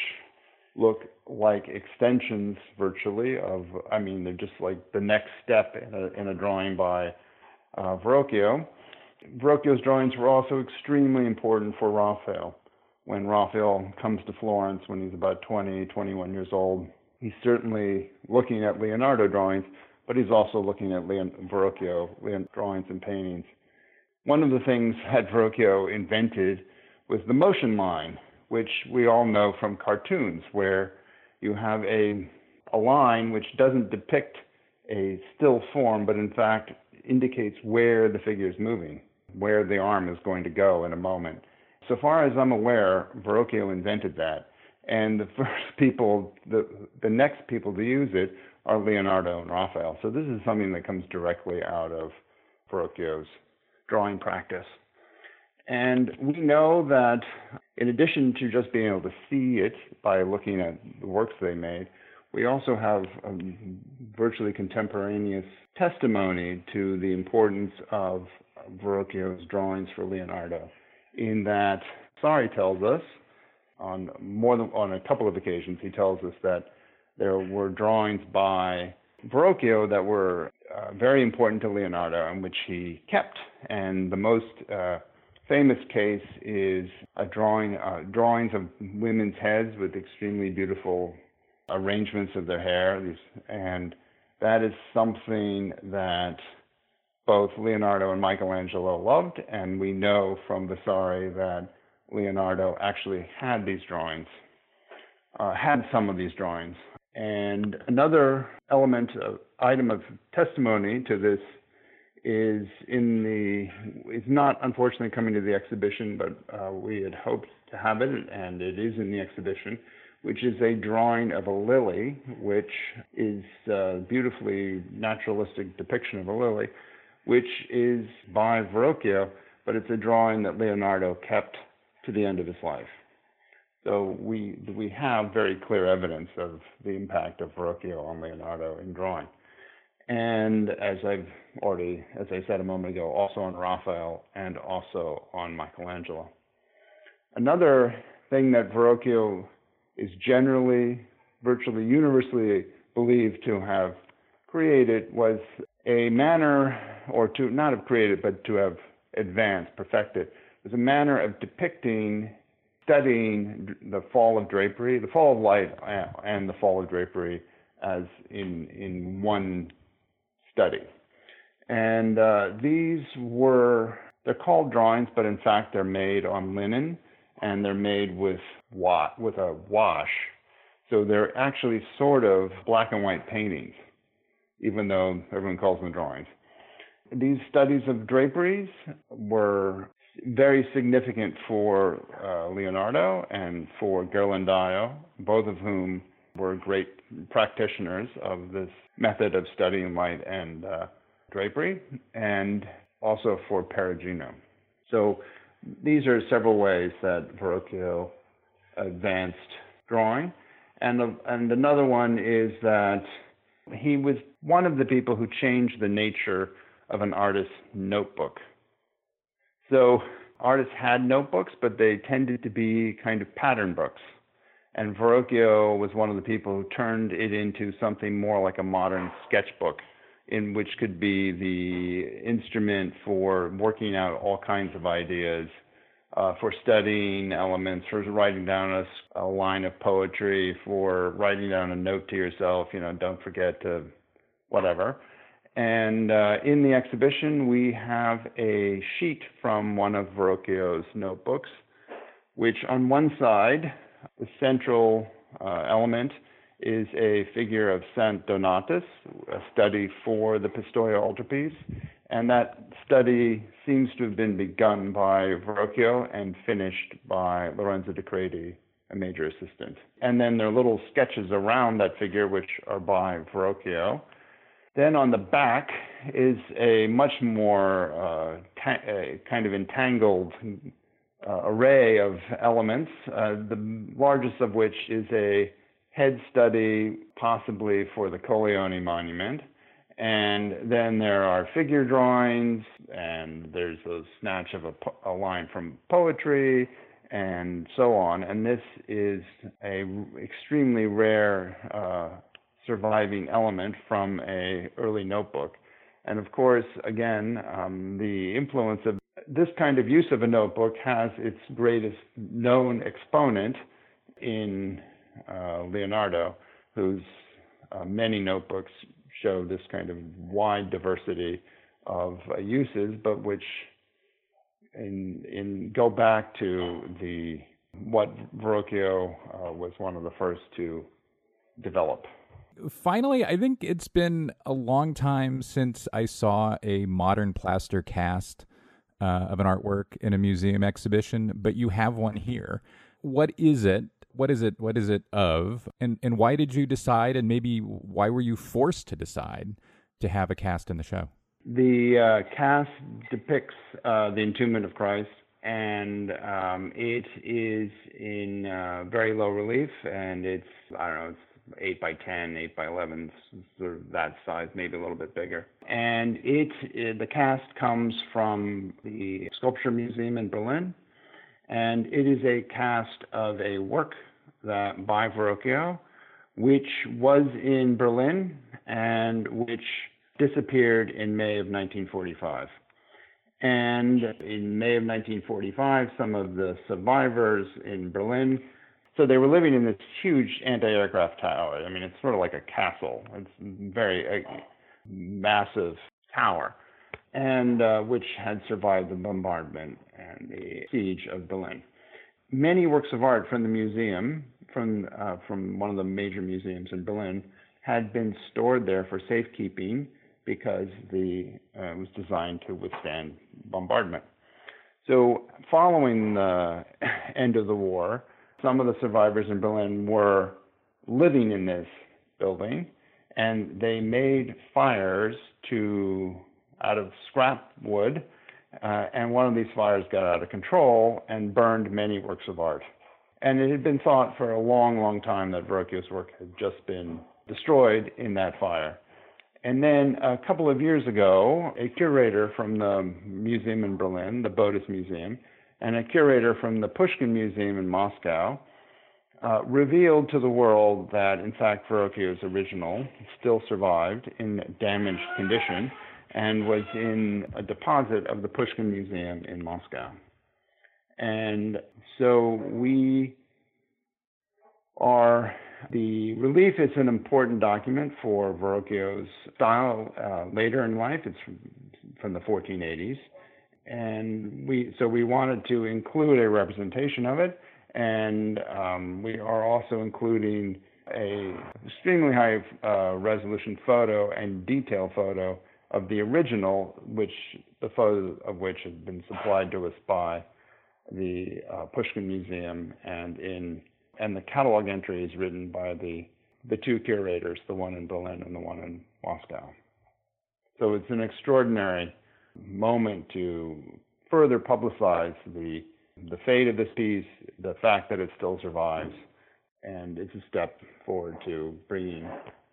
look like extensions virtually of, I mean, they're just like the next step in a, in a drawing by uh, Verrocchio. Verrocchio's drawings were also extremely important for Raphael. When Raphael comes to Florence when he's about 20, 21 years old, he's certainly looking at Leonardo drawings, but he's also looking at Leon, Verrocchio Leon, drawings and paintings. One of the things that Verrocchio invented was the motion line, which we all know from cartoons, where you have a, a line which doesn't depict a still form, but in fact indicates where the figure is moving where the arm is going to go in a moment. So far as I'm aware, Verrocchio invented that. And the *laughs* first people, the, the next people to use it are Leonardo and Raphael. So this is something that comes directly out of Verrocchio's drawing practice. And we know that in addition to just being able to see it by looking at the works they made, we also have um, virtually contemporaneous testimony to the importance of Verrocchio's drawings for Leonardo, in that Vasari tells us on more than on a couple of occasions he tells us that there were drawings by Verrocchio that were uh, very important to Leonardo and which he kept. And the most uh, famous case is a drawing uh, drawings of women's heads with extremely beautiful arrangements of their hair. And that is something that both Leonardo and Michelangelo loved, and we know from Vasari that Leonardo actually had these drawings, uh, had some of these drawings. And another element, of, item of testimony to this is in the, is not unfortunately coming to the exhibition, but uh, we had hoped to have it, and it is in the exhibition, which is a drawing of a lily, which is a beautifully naturalistic depiction of a lily, which is by Verrocchio, but it's a drawing that Leonardo kept to the end of his life. So we we have very clear evidence of the impact of Verrocchio on Leonardo in drawing. And as I've already, as I said a moment ago, also on Raphael and also on Michelangelo. Another thing that Verrocchio is generally, virtually universally believed to have created was a manner, or to not have created, but to have advanced, perfected, was a manner of depicting, studying the fall of drapery, the fall of light and the fall of drapery as in, in one study. And uh, these were, they're called drawings, but in fact they're made on linen and they're made with, wa- with a wash. So they're actually sort of black and white paintings, even though everyone calls them drawings. These studies of draperies were very significant for uh, Leonardo and for Ghirlandaio, both of whom were great practitioners of this method of studying light and uh, drapery, and also for Perugino. So these are several ways that Verrocchio advanced drawing. And, and another one is that he was one of the people who changed the nature of an artist's notebook. So artists had notebooks, but they tended to be kind of pattern books. And Verrocchio was one of the people who turned it into something more like a modern sketchbook, in which could be the instrument for working out all kinds of ideas, uh, for studying elements, for writing down a, a line of poetry, for writing down a note to yourself, you know, don't forget to whatever. And uh, in the exhibition, we have a sheet from one of Verrocchio's notebooks, which on one side, the central uh, element is a figure of Saint Donatus, a study for the Pistoia altarpiece. And that study seems to have been begun by Verrocchio and finished by Lorenzo di Credi, a major assistant. And then there are little sketches around that figure, which are by Verrocchio. Then on the back is a much more uh, ta- kind of entangled uh, array of elements, uh, the largest of which is a head study, possibly for the Colleoni monument. And then there are figure drawings, and there's a snatch of a, a line from poetry, and so on. And this is a extremely rare uh, surviving element from a early notebook. And of course, again, um, the influence of this kind of use of a notebook has its greatest known exponent in uh, Leonardo, whose uh, many notebooks show this kind of wide diversity of uh, uses, but which in, in go back to the what Verrocchio uh, was one of the first to develop. Finally, I think it's been a long time since I saw a modern plaster cast uh, of an artwork in a museum exhibition, but you have one here. What is it? What is it? What is it of? And and why did you decide? And maybe why were you forced to decide to have a cast in the show? The uh, cast depicts uh, the entombment of Christ and um, it is in uh, very low relief, and it's I don't know, it's eight by 10, 8 by 11, sort of that size, maybe a little bit bigger. And it, it the cast comes from the Sculpture Museum in Berlin, and it is a cast of a work that by Verrocchio, which was in Berlin and which disappeared in May of 1945. And in May of 1945, some of the survivors in Berlin, so they were living in this huge anti-aircraft tower. I mean, it's sort of like a castle. It's very a massive tower, and uh, which had survived the bombardment and the siege of Berlin. Many works of art from the museum, from uh, from one of the major museums in Berlin, had been stored there for safekeeping because the uh, was designed to withstand bombardment. So, following the end of the war, some of the survivors in Berlin were living in this building, and they made fires to out of scrap wood, uh, and one of these fires got out of control and burned many works of art. And it had been thought for a long, long time that Verrocchio's work had just been destroyed in that fire. And then a couple of years ago, a curator from the museum in Berlin, the Bode Museum, and a curator from the Pushkin Museum in Moscow uh, revealed to the world that, in fact, Verrocchio's original still survived in damaged condition and was in a deposit of the Pushkin Museum in Moscow. And so we are the relief is an important document for Verrocchio's style uh, later in life. It's from, from the 1480s, and we so we wanted to include a representation of it, and um, we are also including a extremely high uh, resolution photo and detail photo of the original, which the photo of which have been supplied to us by the uh, Pushkin Museum and in and the catalog entry is written by the the two curators, the one in Berlin and the one in Moscow. So it's an extraordinary moment to further publicize the the fate of this piece, the fact that it still survives, and it's a step forward to bringing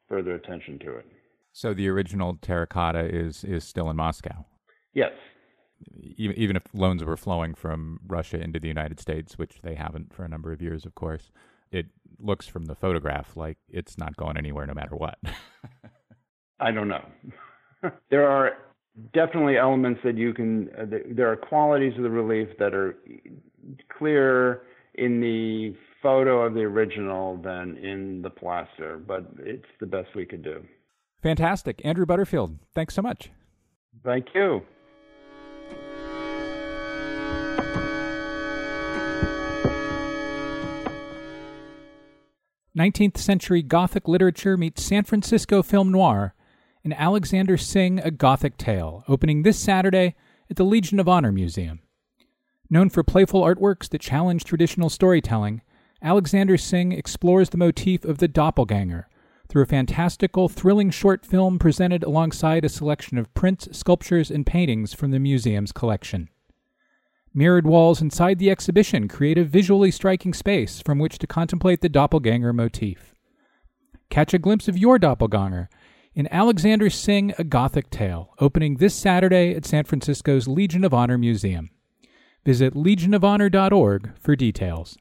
further attention to it. So the original terracotta is is still in Moscow. Yes, even if loans were flowing from Russia into the United States, which they haven't for a number of years, of course, it looks from the photograph like it's not going anywhere no matter what. *laughs* I don't know. *laughs* there are definitely elements that you can, uh, there are qualities of the relief that are clearer in the photo of the original than in the plaster, but it's the best we could do. Fantastic. Andrew Butterfield, thanks so much. Thank you. 19th century Gothic literature meets San Francisco film noir in Alexander Singh A Gothic Tale, opening this Saturday at the Legion of Honor Museum. Known for playful artworks that challenge traditional storytelling, Alexander Singh explores the motif of the doppelganger through a fantastical, thrilling short film presented alongside a selection of prints, sculptures, and paintings from the museum's collection. Mirrored walls inside the exhibition create a visually striking space from which to contemplate the doppelganger motif. Catch a glimpse of your doppelganger in Alexander Singh A Gothic Tale, opening this Saturday at San Francisco's Legion of Honor Museum. Visit legionofhonor.org for details.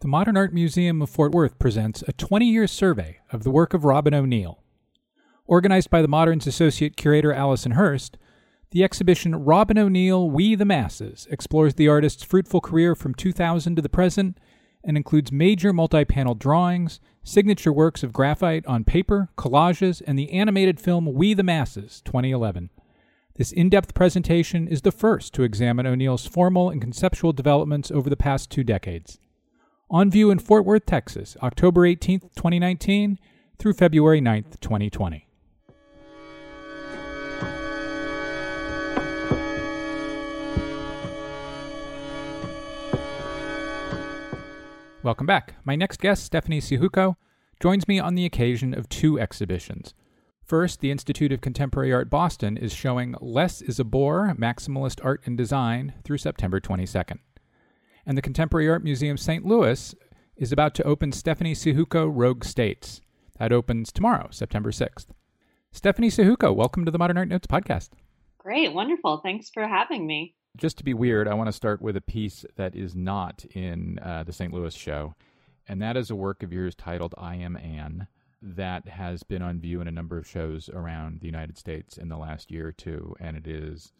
The Modern Art Museum of Fort Worth presents a 20 year survey of the work of Robyn O'Neil. Organized by the Modern's Associate Curator Alison Hearst, the exhibition Robyn O'Neil We the Masses explores the artist's fruitful career from 2000 to the present and includes major multi panel drawings, signature works of graphite on paper, collages, and the animated film We the Masses 2011. This in depth presentation is the first to examine O'Neil's formal and conceptual developments over the past two decades. On view in Fort Worth, Texas, October 18, 2019 through February 9, 2020. Welcome back. My next guest, Stephanie Syjuco, joins me on the occasion of two exhibitions. First, the Institute of Contemporary Art Boston is showing Less is a Bore Maximalist Art and Design through September 22nd. And the Contemporary Art Museum St. Louis is about to open Stephanie Syjuco Rogue States. That opens tomorrow, September 6th. Stephanie Syjuco, welcome to the Modern Art Notes podcast. Great, wonderful. Thanks for having me. Just to be weird, I want to start with a piece that is not in uh, the St. Louis show, and that is a work of yours titled I Am Anne that has been on view in a number of shows around the United States in the last year or two, and it is,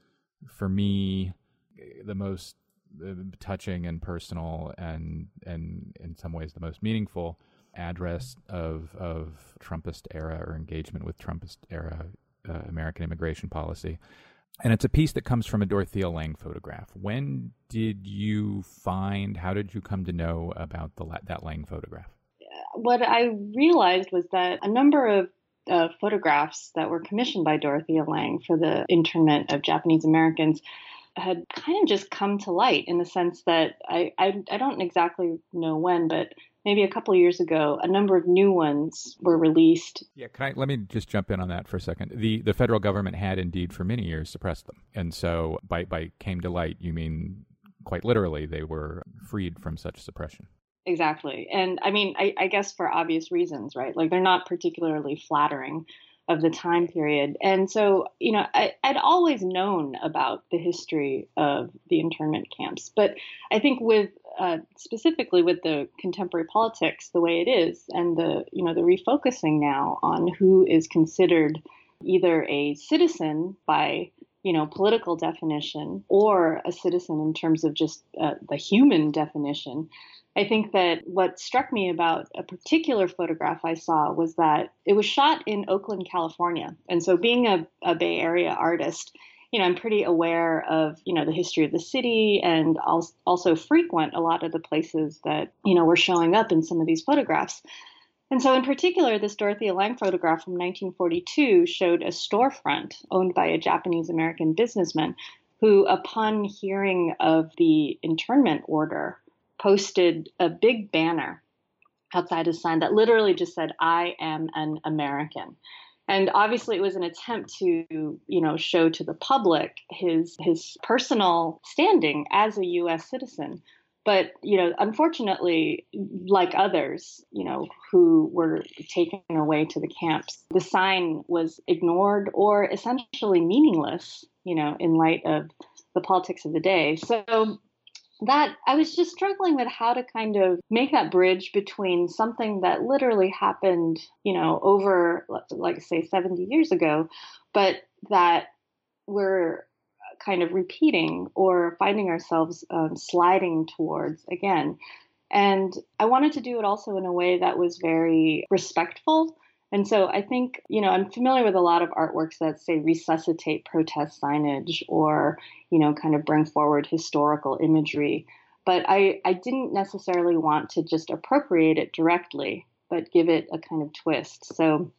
for me, the most touching and personal, and and in some ways the most meaningful address of of Trumpist era or engagement with Trumpist era uh, American immigration policy. And it's a piece that comes from a Dorothea Lange photograph. When did you find? How did you come to know about the that Lange photograph? What I realized was that a number of uh, photographs that were commissioned by Dorothea Lange for the internment of Japanese Americans had kind of just come to light in the sense that I, I, I don't exactly know when, but maybe a couple years ago, a number of new ones were released. Yeah, can I let me just jump in on that for a second? The the federal government had indeed for many years suppressed them. And so by by came to light, you mean quite literally they were freed from such suppression. Exactly. And I mean, I, I guess for obvious reasons, right? Like they're not particularly flattering of the time period. And so, you know, I, would always known about the history of the internment camps, but I think with uh, specifically with the contemporary politics the way it is, and the you know the refocusing now on who is considered either a citizen by you know political definition or a citizen in terms of just uh, the human definition I think that what struck me about a particular photograph I saw was that it was shot in Oakland, California. And so, being a, a, Bay Area artist, you know, I'm pretty aware of, you know, the history of the city and also frequent a lot of the places that, you know, were showing up in some of these photographs. And so, in particular, this Dorothea Lange photograph from 1942 showed a storefront owned by a Japanese American businessman who, upon hearing of the internment order, posted a big banner outside his sign that literally just said, I am an American. And obviously, it was an attempt to, you know, show to the public his his personal standing as a U.S. citizen. But you know, unfortunately, like others, you know, who were taken away to the camps, the sign was ignored or essentially meaningless. You know, in light of the politics of the day. So that I was just struggling with how to kind of make that bridge between something that literally happened, you know, over like say 70 years ago, but that we're kind of repeating or finding ourselves um, sliding towards again. And I wanted to do it also in a way that was very respectful and so I think, you know, I'm familiar with a lot of artworks that say resuscitate protest signage or, you know, kind of bring forward historical imagery. But I, I didn't necessarily want to just appropriate it directly, but give it a kind of twist. So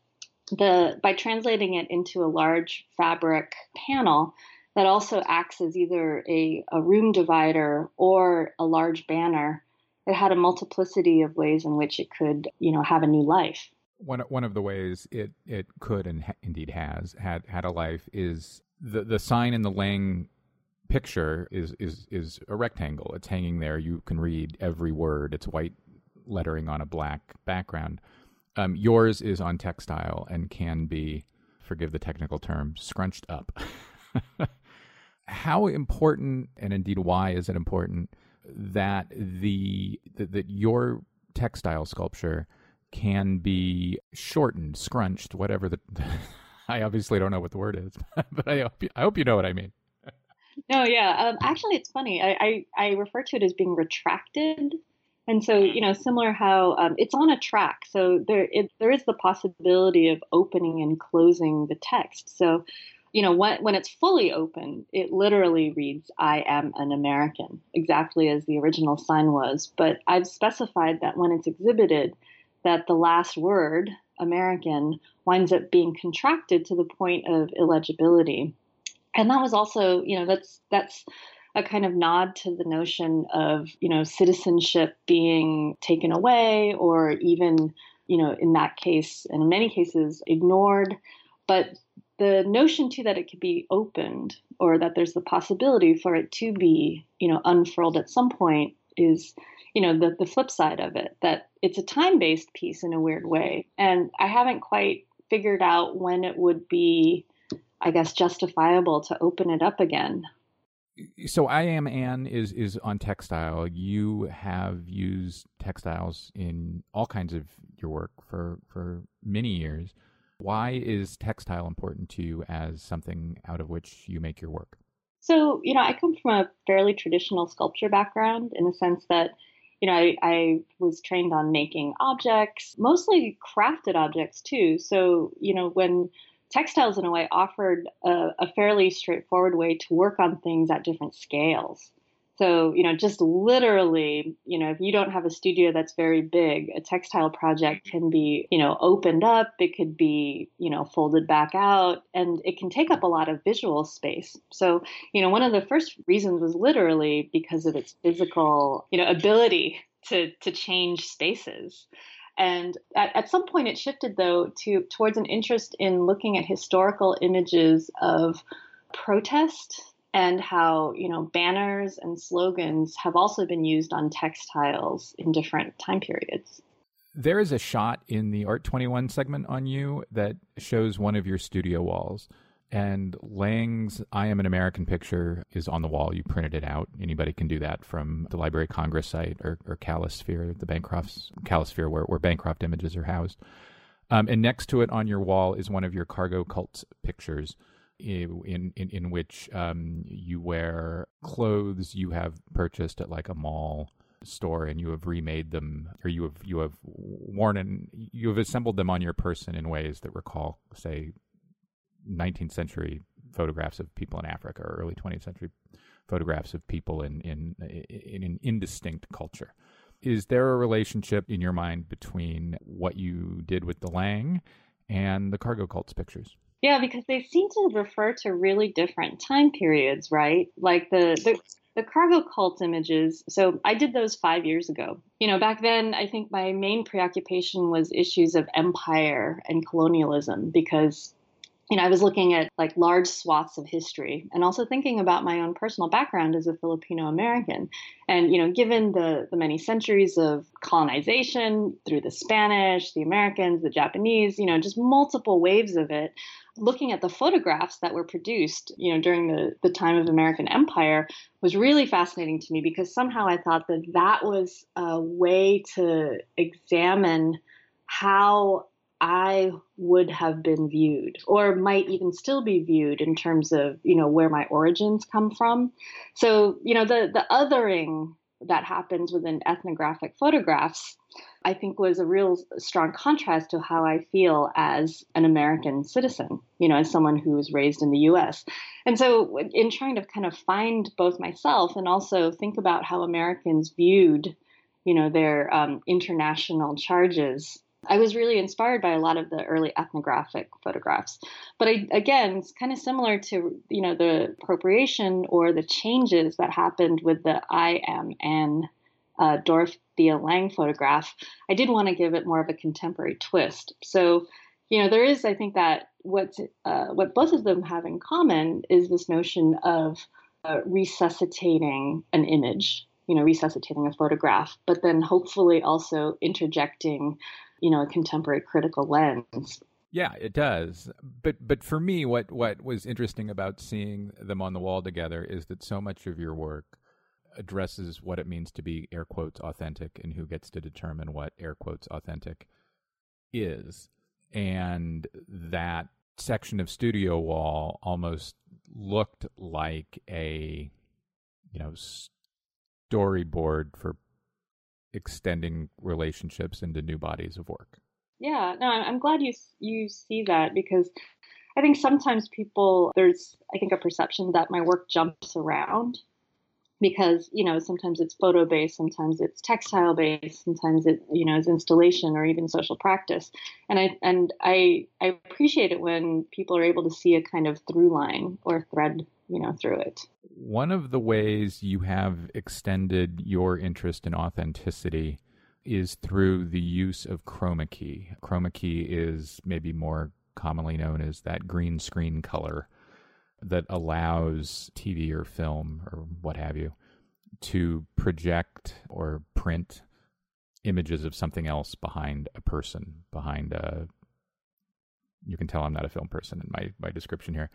the by translating it into a large fabric panel that also acts as either a, a room divider or a large banner, it had a multiplicity of ways in which it could, you know, have a new life one one of the ways it it could and ha- indeed has had had a life is the the sign in the Lange picture is is is a rectangle. It's hanging there. You can read every word. It's white lettering on a black background. Um, yours is on textile and can be, forgive the technical term, scrunched up. *laughs* How important, and indeed why is it important that the that, that your textile sculpture can be shortened, scrunched, whatever the. *laughs* I obviously don't know what the word is, *laughs* but I hope you, I hope you know what I mean. no, yeah. Um, actually, it's funny. I, I, I refer to it as being retracted, and so you know, similar how um, it's on a track. So there it, there is the possibility of opening and closing the text. So you know, when, when it's fully open, it literally reads, I am an American, exactly as the original sign was. But I've specified that when it's exhibited, that the last word, American, winds up being contracted to the point of illegibility. And that was also, you know, that's that's a kind of nod to the notion of, you know, citizenship being taken away or even, you know, in that case, and in many cases, ignored but the notion too that it could be opened or that there's the possibility for it to be, you know, unfurled at some point is, you know, the, the flip side of it, that it's a time based piece in a weird way. And I haven't quite figured out when it would be, I guess, justifiable to open it up again. So I am Anne is is on textile. You have used textiles in all kinds of your work for for many years. Why is textile important to you as something out of which you make your work? So, you know, I come from a fairly traditional sculpture background in the sense that, you know, I, I was trained on making objects, mostly crafted objects too. So, you know, when textiles in a way offered a, a fairly straightforward way to work on things at different scales. So, you know, just literally, you know, if you don't have a studio that's very big, a textile project mm-hmm. can be, you know, opened up, it could be, you know, folded back out, and it can take up a lot of visual space. So, you know, one of the first reasons was literally because of its physical, you know, ability to to change spaces. And at, at some point it shifted though to towards an interest in looking at historical images of protest and how you know banners and slogans have also been used on textiles in different time periods. There is a shot in the Art 21 segment on you that shows one of your studio walls. And Lange's I Am an American picture is on the wall. You printed it out. Anybody can do that from the Library of Congress site or, or Calisphere, the Bancroft's Calisphere, where, where Bancroft images are housed. Um, and next to it on your wall is one of your cargo cults pictures in in in which um, you wear clothes you have purchased at like a mall store and you have remade them or you have you have worn and you have assembled them on your person in ways that recall say 19th century photographs of people in Africa or early 20th century photographs of people in in in an indistinct culture. Is there a relationship in your mind between what you did with the Lange and the cargo cults pictures yeah, because they seem to refer to really different time periods, right? Like the, the the cargo cult images. So I did those five years ago. You know, back then I think my main preoccupation was issues of empire and colonialism because you know, I was looking at like large swaths of history and also thinking about my own personal background as a Filipino American. And, you know, given the, the many centuries of colonization through the Spanish, the Americans, the Japanese, you know, just multiple waves of it, looking at the photographs that were produced, you know, during the, the time of American Empire was really fascinating to me because somehow I thought that that was a way to examine how I would have been viewed or might even still be viewed in terms of, you know, where my origins come from. So, you know, the, the othering that happens within ethnographic photographs, I think was a real strong contrast to how I feel as an American citizen, you know, as someone who was raised in the US. And so, in trying to kind of find both myself and also think about how Americans viewed, you know, their um, international charges I was really inspired by a lot of the early ethnographic photographs. But I, again, it's kind of similar to you know the appropriation or the changes that happened with the I am Anne uh, Dorothea Lange photograph. I did want to give it more of a contemporary twist. So you know there is, I think that what uh, what both of them have in common is this notion of uh, resuscitating an image you know, resuscitating a photograph, but then hopefully also interjecting you know a contemporary critical lens. Yeah, it does. But but for me, what what was interesting about seeing them on the wall together is that so much of your work addresses what it means to be air quotes authentic and who gets to determine what air quotes authentic is, and that section of studio wall almost looked like a you know storyboard for extending relationships into new bodies of work. Yeah, no, I'm glad you you see that because I think sometimes people there's I think a perception that my work jumps around because you know sometimes it's photo based sometimes it's textile based sometimes it you know is installation or even social practice and i and i i appreciate it when people are able to see a kind of through line or thread you know through it one of the ways you have extended your interest in authenticity is through the use of chroma key. Chroma key is maybe more commonly known as that green screen color that allows TV or film or what have you to project or print images of something else behind a person, behind a. You can tell I'm not a film person in my, my description here.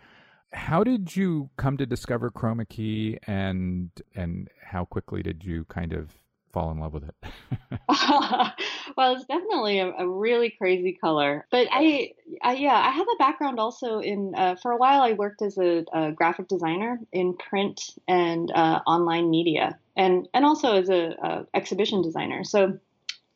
How did you come to discover chroma key and and how quickly did you kind of fall in love with it? *laughs* *laughs* well, it's definitely a, a, really crazy color. But I, I, yeah, I have a background also in. Uh, for a while, I worked as a, a graphic designer in print and uh, online media, and and also as a, a, exhibition designer. So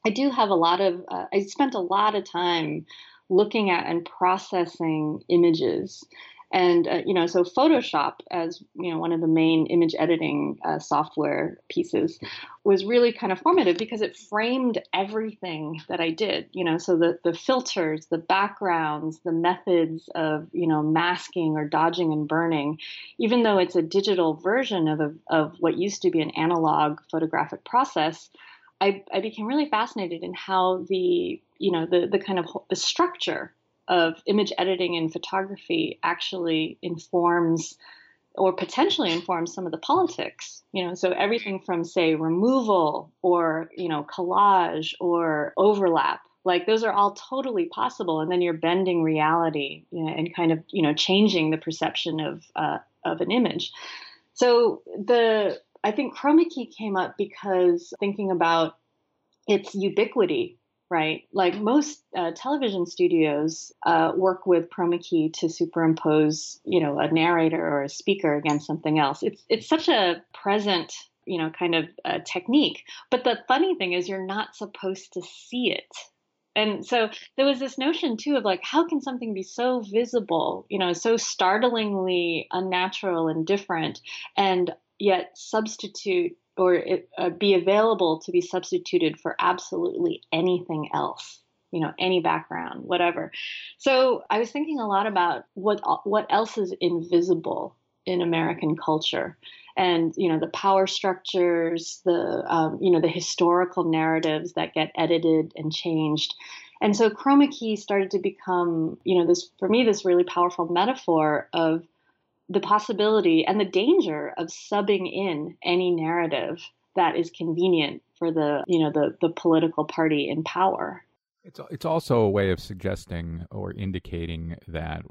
I do have a lot of. Uh, I spent a lot of time looking at and processing images and uh, you know, so Photoshop, as you know, one of the main image editing uh, software pieces, was really kind of formative because it framed everything that I did. You know, so the the filters, the backgrounds, the methods of you know masking or dodging and burning, even though it's a digital version of a, of what used to be an analog photographic process. I, I became really fascinated in how the you know the the kind of the structure of image editing and photography actually informs or potentially informs some of the politics you know? So everything from say removal or you know collage or overlap like those are all totally possible and then you're bending reality you know, and kind of you know changing the perception of uh, of an image. So the i think chroma key came up because thinking about its ubiquity right? Like most uh, television studios uh, work with chroma key to superimpose, you know, a narrator or a speaker against something else. It's it's such a present, you know, kind of uh, technique. But the funny thing is, you're not supposed to see it. And so there was this notion too of like, how can something be so visible, you know, so startlingly unnatural and different, and yet substitute or it, uh, be available to be substituted for absolutely anything else you know any background whatever. So i was thinking a lot about what what else is invisible in american culture. And you know the power structures the um, you know the historical narratives that get edited and changed. And so chroma key started to become you know this for me this really powerful metaphor of the possibility and the danger of subbing in any narrative that is convenient for the you know the the political party in power. It's it's also a way of suggesting or indicating that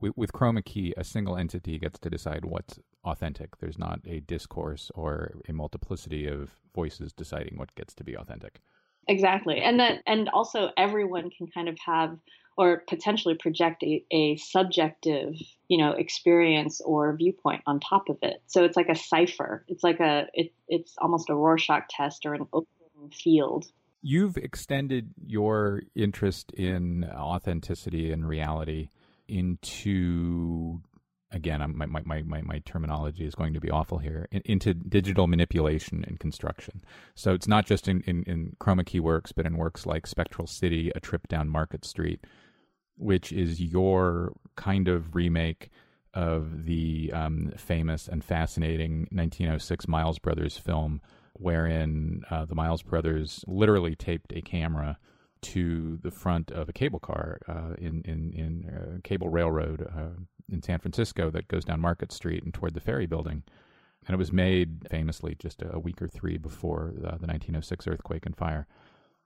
with chroma key, a single entity gets to decide what's authentic. There's not a discourse or a multiplicity of voices deciding what gets to be authentic. Exactly, and that and also everyone can kind of have or potentially project a, a subjective you know experience or viewpoint on top of it. So it's like a cipher. It's like a it, it's almost a rorschach test or an open field. You've extended your interest in authenticity and reality into again my, my, my, my, terminology is going to be awful here in, into digital manipulation and construction. So it's not just in, in, in chroma key works but in works like spectral city a trip down market street which is your kind of remake of the um, famous and fascinating 1906 Miles Brothers film, wherein uh, the Miles Brothers literally taped a camera to the front of a cable car uh, in in in uh, cable railroad uh, in San Francisco that goes down Market Street and toward the ferry building. And it was made famously just a week or three before the, the 1906 earthquake and fire.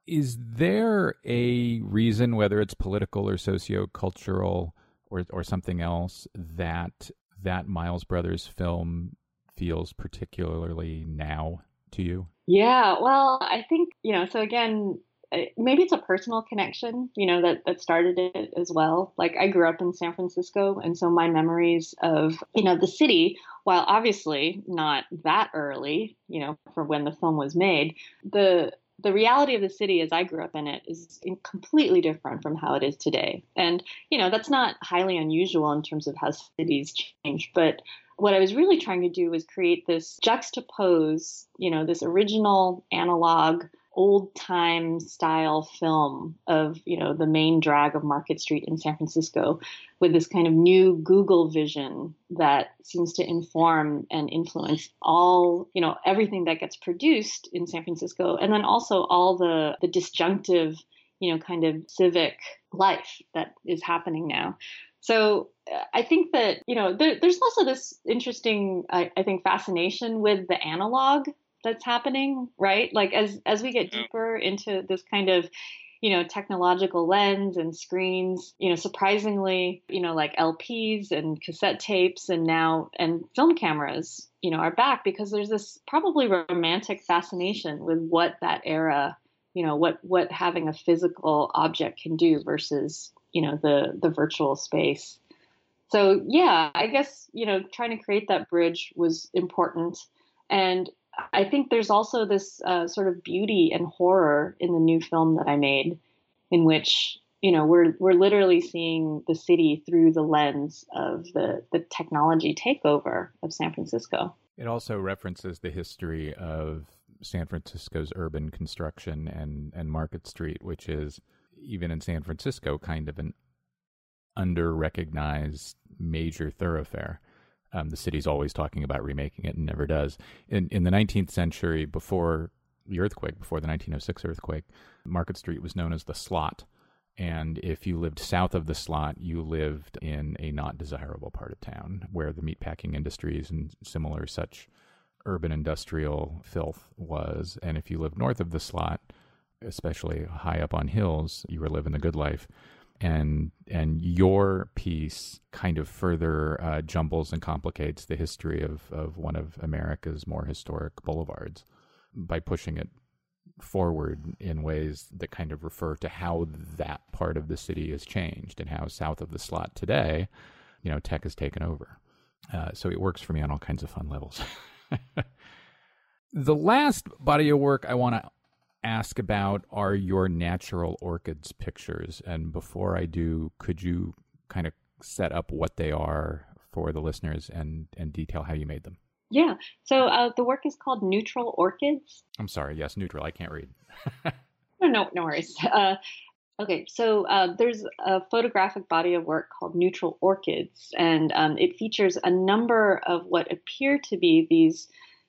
Is there a reason, whether it's political or socio-cultural or or something else, that that Miles Brothers film feels particularly now to you? Yeah, well, I think you know. So again, uh, maybe it's a personal connection, you know, that that started it as well. Like I grew up in San Francisco, and so my memories of you know the city, while obviously not that early, you know, for when the film was made, the the reality of the city as I grew up in it is completely different from how it is today. And, you know, that's not highly unusual in terms of how cities change. But what I was really trying to do was create this juxtapose, you know, this original analog old time style film of you know the main drag of Market Street in San Francisco with this kind of new Google vision that seems to inform and influence all you know everything that gets produced in San Francisco and then also all the the disjunctive you know, kind of civic life that is happening now. So uh, I think that you know there, there's also this interesting, I, I, think, fascination with the analog that's happening, right? Like as as we get deeper into this kind of you know technological lens and screens you know surprisingly you know like lps and cassette tapes and now and film cameras you know are back because there's this probably romantic fascination with what that era you know what what having a physical object can do versus you know the the virtual space. So yeah i guess you know trying to create that bridge was important. And i think there's also this uh, sort of beauty and horror in the new film that i made in which you know we're we're literally seeing the city through the lens of the the technology takeover of san francisco it also references the history of San Francisco's urban construction and, and Market Street, which is even in San Francisco kind of an under recognized major thoroughfare. Um, the city's always talking about remaking it and never does. In in the 19th century, before the earthquake, before the 1906 earthquake, Market Street was known as the Slot. And if you lived south of the slot, you lived in a not desirable part of town where the meatpacking industries and similar such urban industrial filth was. And if you lived north of the slot, especially high up on hills, you were living the good life. And and your piece kind of further uh, jumbles and complicates the history of, of one of America's more historic boulevards by pushing it forward in ways that kind of refer to how that part of the city has changed and how south of the slot today, you know, tech has taken over. Uh, so it works for me on all kinds of fun levels. *laughs* the last body of work I want to ask about are your natural orchids pictures. And before I do, could you kind of set up what they are for the listeners and, and detail how you made them? Yeah. So uh, the work is called Neutral Orchids. I'm sorry. Yes, neutral. I can't read. *laughs* no, no, no worries. Uh, okay. So uh, there's a photographic body of work called Neutral Orchids, and um, it features a number of what appear to be these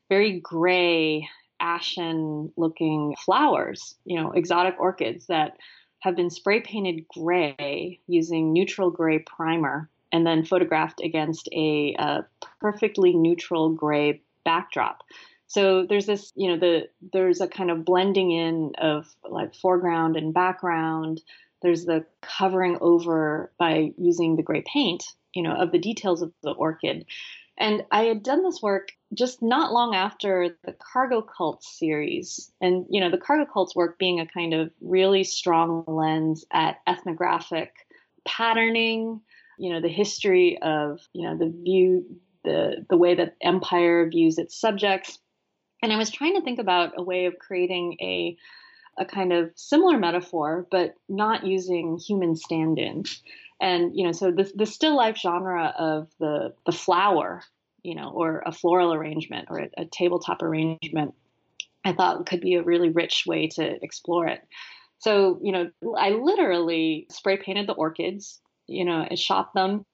very gray, ashen looking flowers, you know, exotic orchids that have been spray painted gray using neutral gray primer and then photographed against a, a perfectly neutral gray backdrop. So there's this, you know, the there's a kind of blending in of like foreground and background. There's the covering over by using the gray paint, you know, of the details of the orchid. And I had done this work just not long after the Cargo Cults series. And, you know, the Cargo Cults work being a kind of really strong lens at ethnographic patterning, you know the history of you know the view the the way that empire views its subjects and i was trying to think about a way of creating a a kind of similar metaphor but not using human stand-ins and you know so the, the still life genre of the the flower you know or a floral arrangement or a, a tabletop arrangement i thought could be a really rich way to explore it so, you know, I literally spray painted the orchids you know, and shot them.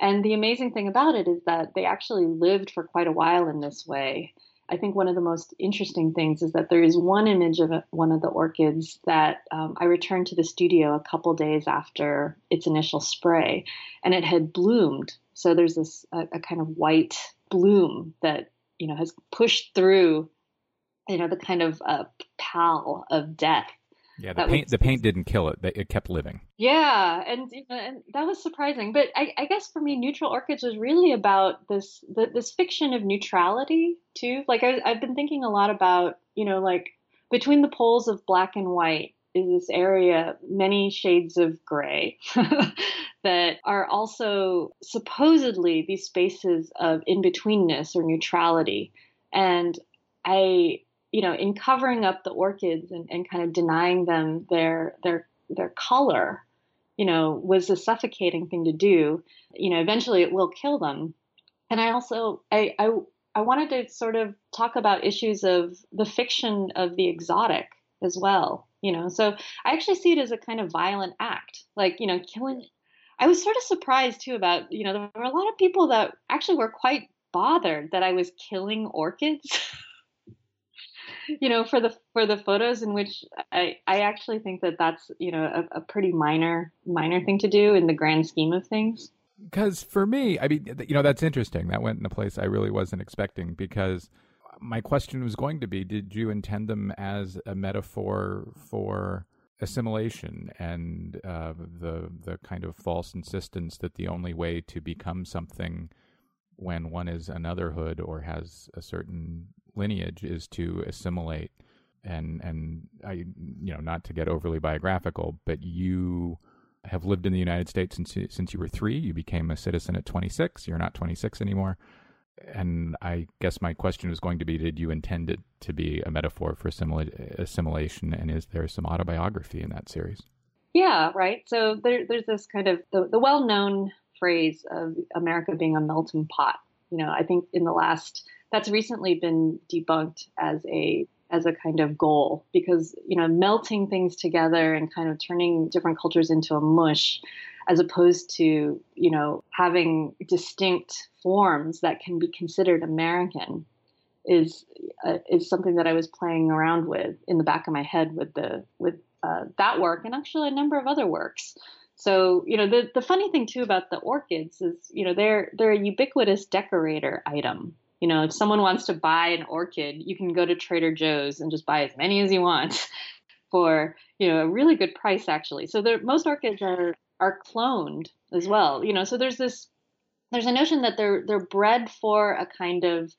And the amazing thing about it is that they actually lived for quite a while in this way. I think one of the most interesting things is that there is one image of one of the orchids that um, I returned to the studio a couple days after its initial spray, and it had bloomed. So there's this a, a kind of white bloom that you know has pushed through, you know, the kind of uh, pall of death yeah, the paint was, the paint didn't kill it; it kept living. Yeah, and, and that was surprising. But I, I, guess for me, Neutral Orchids was really about this the, this fiction of neutrality too. Like I, I've been thinking a lot about you know like between the poles of black and white is this area many shades of gray *laughs* that are also supposedly these spaces of in betweenness or neutrality and i you know, in covering up the orchids and, and kind of denying them their their their color, you know, was a suffocating thing to do. You know, eventually it will kill them. And I also I I, I wanted to sort of talk about issues of the fiction of the exotic as well. You know, so I actually see it as a kind of violent act, like you know, killing. I was sort of surprised too about you know there were a lot of people that actually were quite bothered that I was killing orchids. *laughs* you know, for the for the photos in which I I actually think that that's you know a, a pretty minor minor thing to do in the grand scheme of things. Because for me, I mean, you know, that's interesting. That went in a place I really wasn't expecting. Because my question was going to be, did you intend them as a metaphor for assimilation and uh, the the kind of false insistence that the only way to become something when one is anotherhood or has a certain lineage is to assimilate and and I you know not to get overly biographical but you have lived in the United States since since you were 3 you became a citizen at 26 you're not 26 anymore. And I guess my question was going to be did you intend it to be a metaphor for assimila- assimilation? And is there some autobiography in that series? Yeah right. So there, there's this kind of the, the well-known phrase of America being a melting pot. You know I think in the last that's recently been debunked as a as a kind of goal because you know melting things together and kind of turning different cultures into a mush as opposed to you know having distinct forms that can be considered American is uh, is something that I was playing around with in the back of my head with the with uh, that work and actually a number of other works. So you know the the funny thing too about the orchids is you know they're they're a ubiquitous decorator item. You know if someone wants to buy an orchid, you can go to Trader Joe's and just buy as many as you want *laughs* for you know a really good price actually. So most orchids are are cloned as well. You know so there's this there's a notion that they're they're bred for a kind of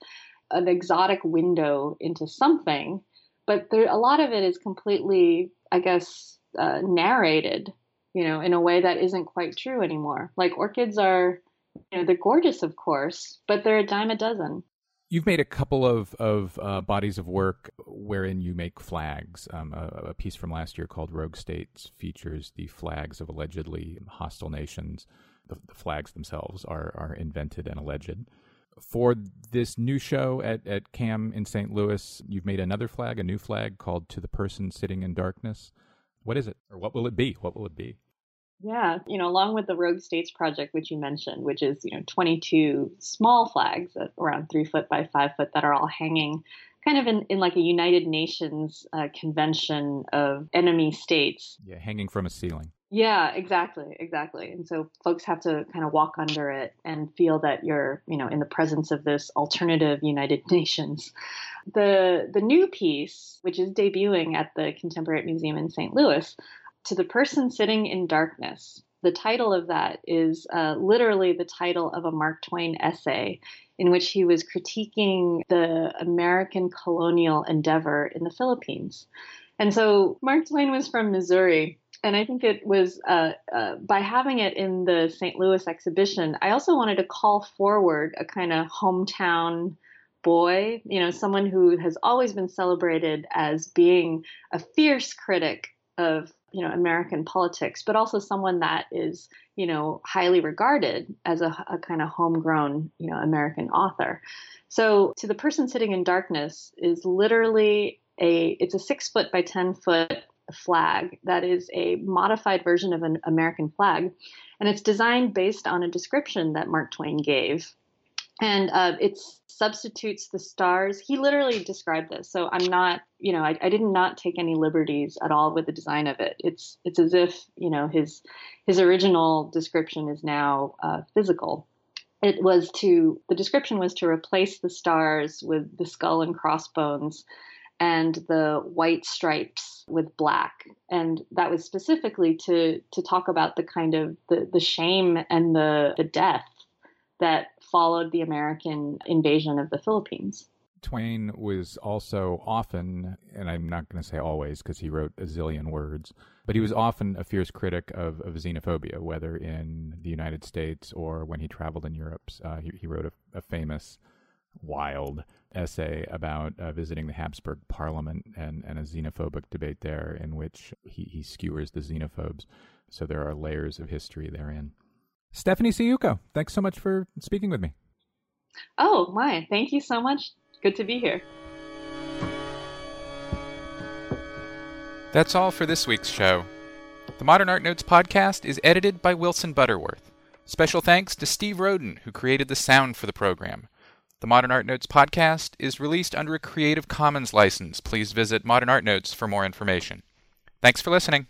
an exotic window into something, but there a lot of it is completely, I guess, uh, narrated, you know, in a way that isn't quite true anymore. Like orchids are, you know, they're gorgeous, of course, but they're a dime a dozen. You've made a couple of of uh, bodies of work wherein you make flags. Um, a, a, piece from last year called "Rogue States" features the flags of allegedly hostile nations the, the flags themselves are are invented and alleged. For this new show at, at CAM in St. Louis, you've made another flag, a new flag called To the Person Sitting in Darkness. What is it? Or what will it be? What will it be? Yeah, you know, along with the Rogue States project, which you mentioned, which is, you know, 22 small flags around three foot by five foot that are all hanging kind of in, in like a United Nations uh, convention of enemy states. Yeah, hanging from a ceiling. Yeah, exactly, exactly. And so folks have to kind of walk under it and feel that you're, you know, in the presence of this alternative United *laughs* Nations. The the new piece, which is debuting at the Contemporary Museum in St. Louis, to the person sitting in darkness. The title of that is uh, literally the title of a Mark Twain essay in which he was critiquing the American colonial endeavor in the Philippines. And so Mark Twain was from Missouri and I think it was uh, uh, by having it in the St. Louis exhibition, I also wanted to call forward a kind of hometown boy, you know, someone who has always been celebrated as being a fierce critic of, you know, American politics, but also someone that is, you know, highly regarded as a, a kind of homegrown, you know, American author. So, to the person sitting in darkness is literally a it's a six foot by ten foot flag that is a modified version of an American flag. And it's designed based on a description that Mark Twain gave. And uh, it substitutes the stars. He literally described this. So I'm not, you know, I, I did not take any liberties at all with the design of it. It's it's as if, you know, his his original description is now uh, physical it was to the description was to replace the stars with the skull and crossbones and the white stripes with black and that was specifically to to talk about the kind of the, the shame and the the death that followed the american invasion of the philippines twain was also often and i'm not going to say always because he wrote a zillion words but he was often a fierce critic of, of xenophobia whether in the united states or when he traveled in europe uh, he, he wrote a, a famous wild essay about uh, visiting the Habsburg Parliament and, and a xenophobic debate there, in which he, he skewers the xenophobes. So there are layers of history therein. Stephanie Syjuco, thanks so much for speaking with me. Oh, my. Thank you so much. Good to be here. That's all for this week's show. The Modern Art Notes podcast is edited by Wilson Butterworth. Special thanks to Steve Roden, who created the sound for the program. The Modern Art Notes podcast is released under a Creative Commons license. Please visit Modern Art Notes for more information. Thanks for listening.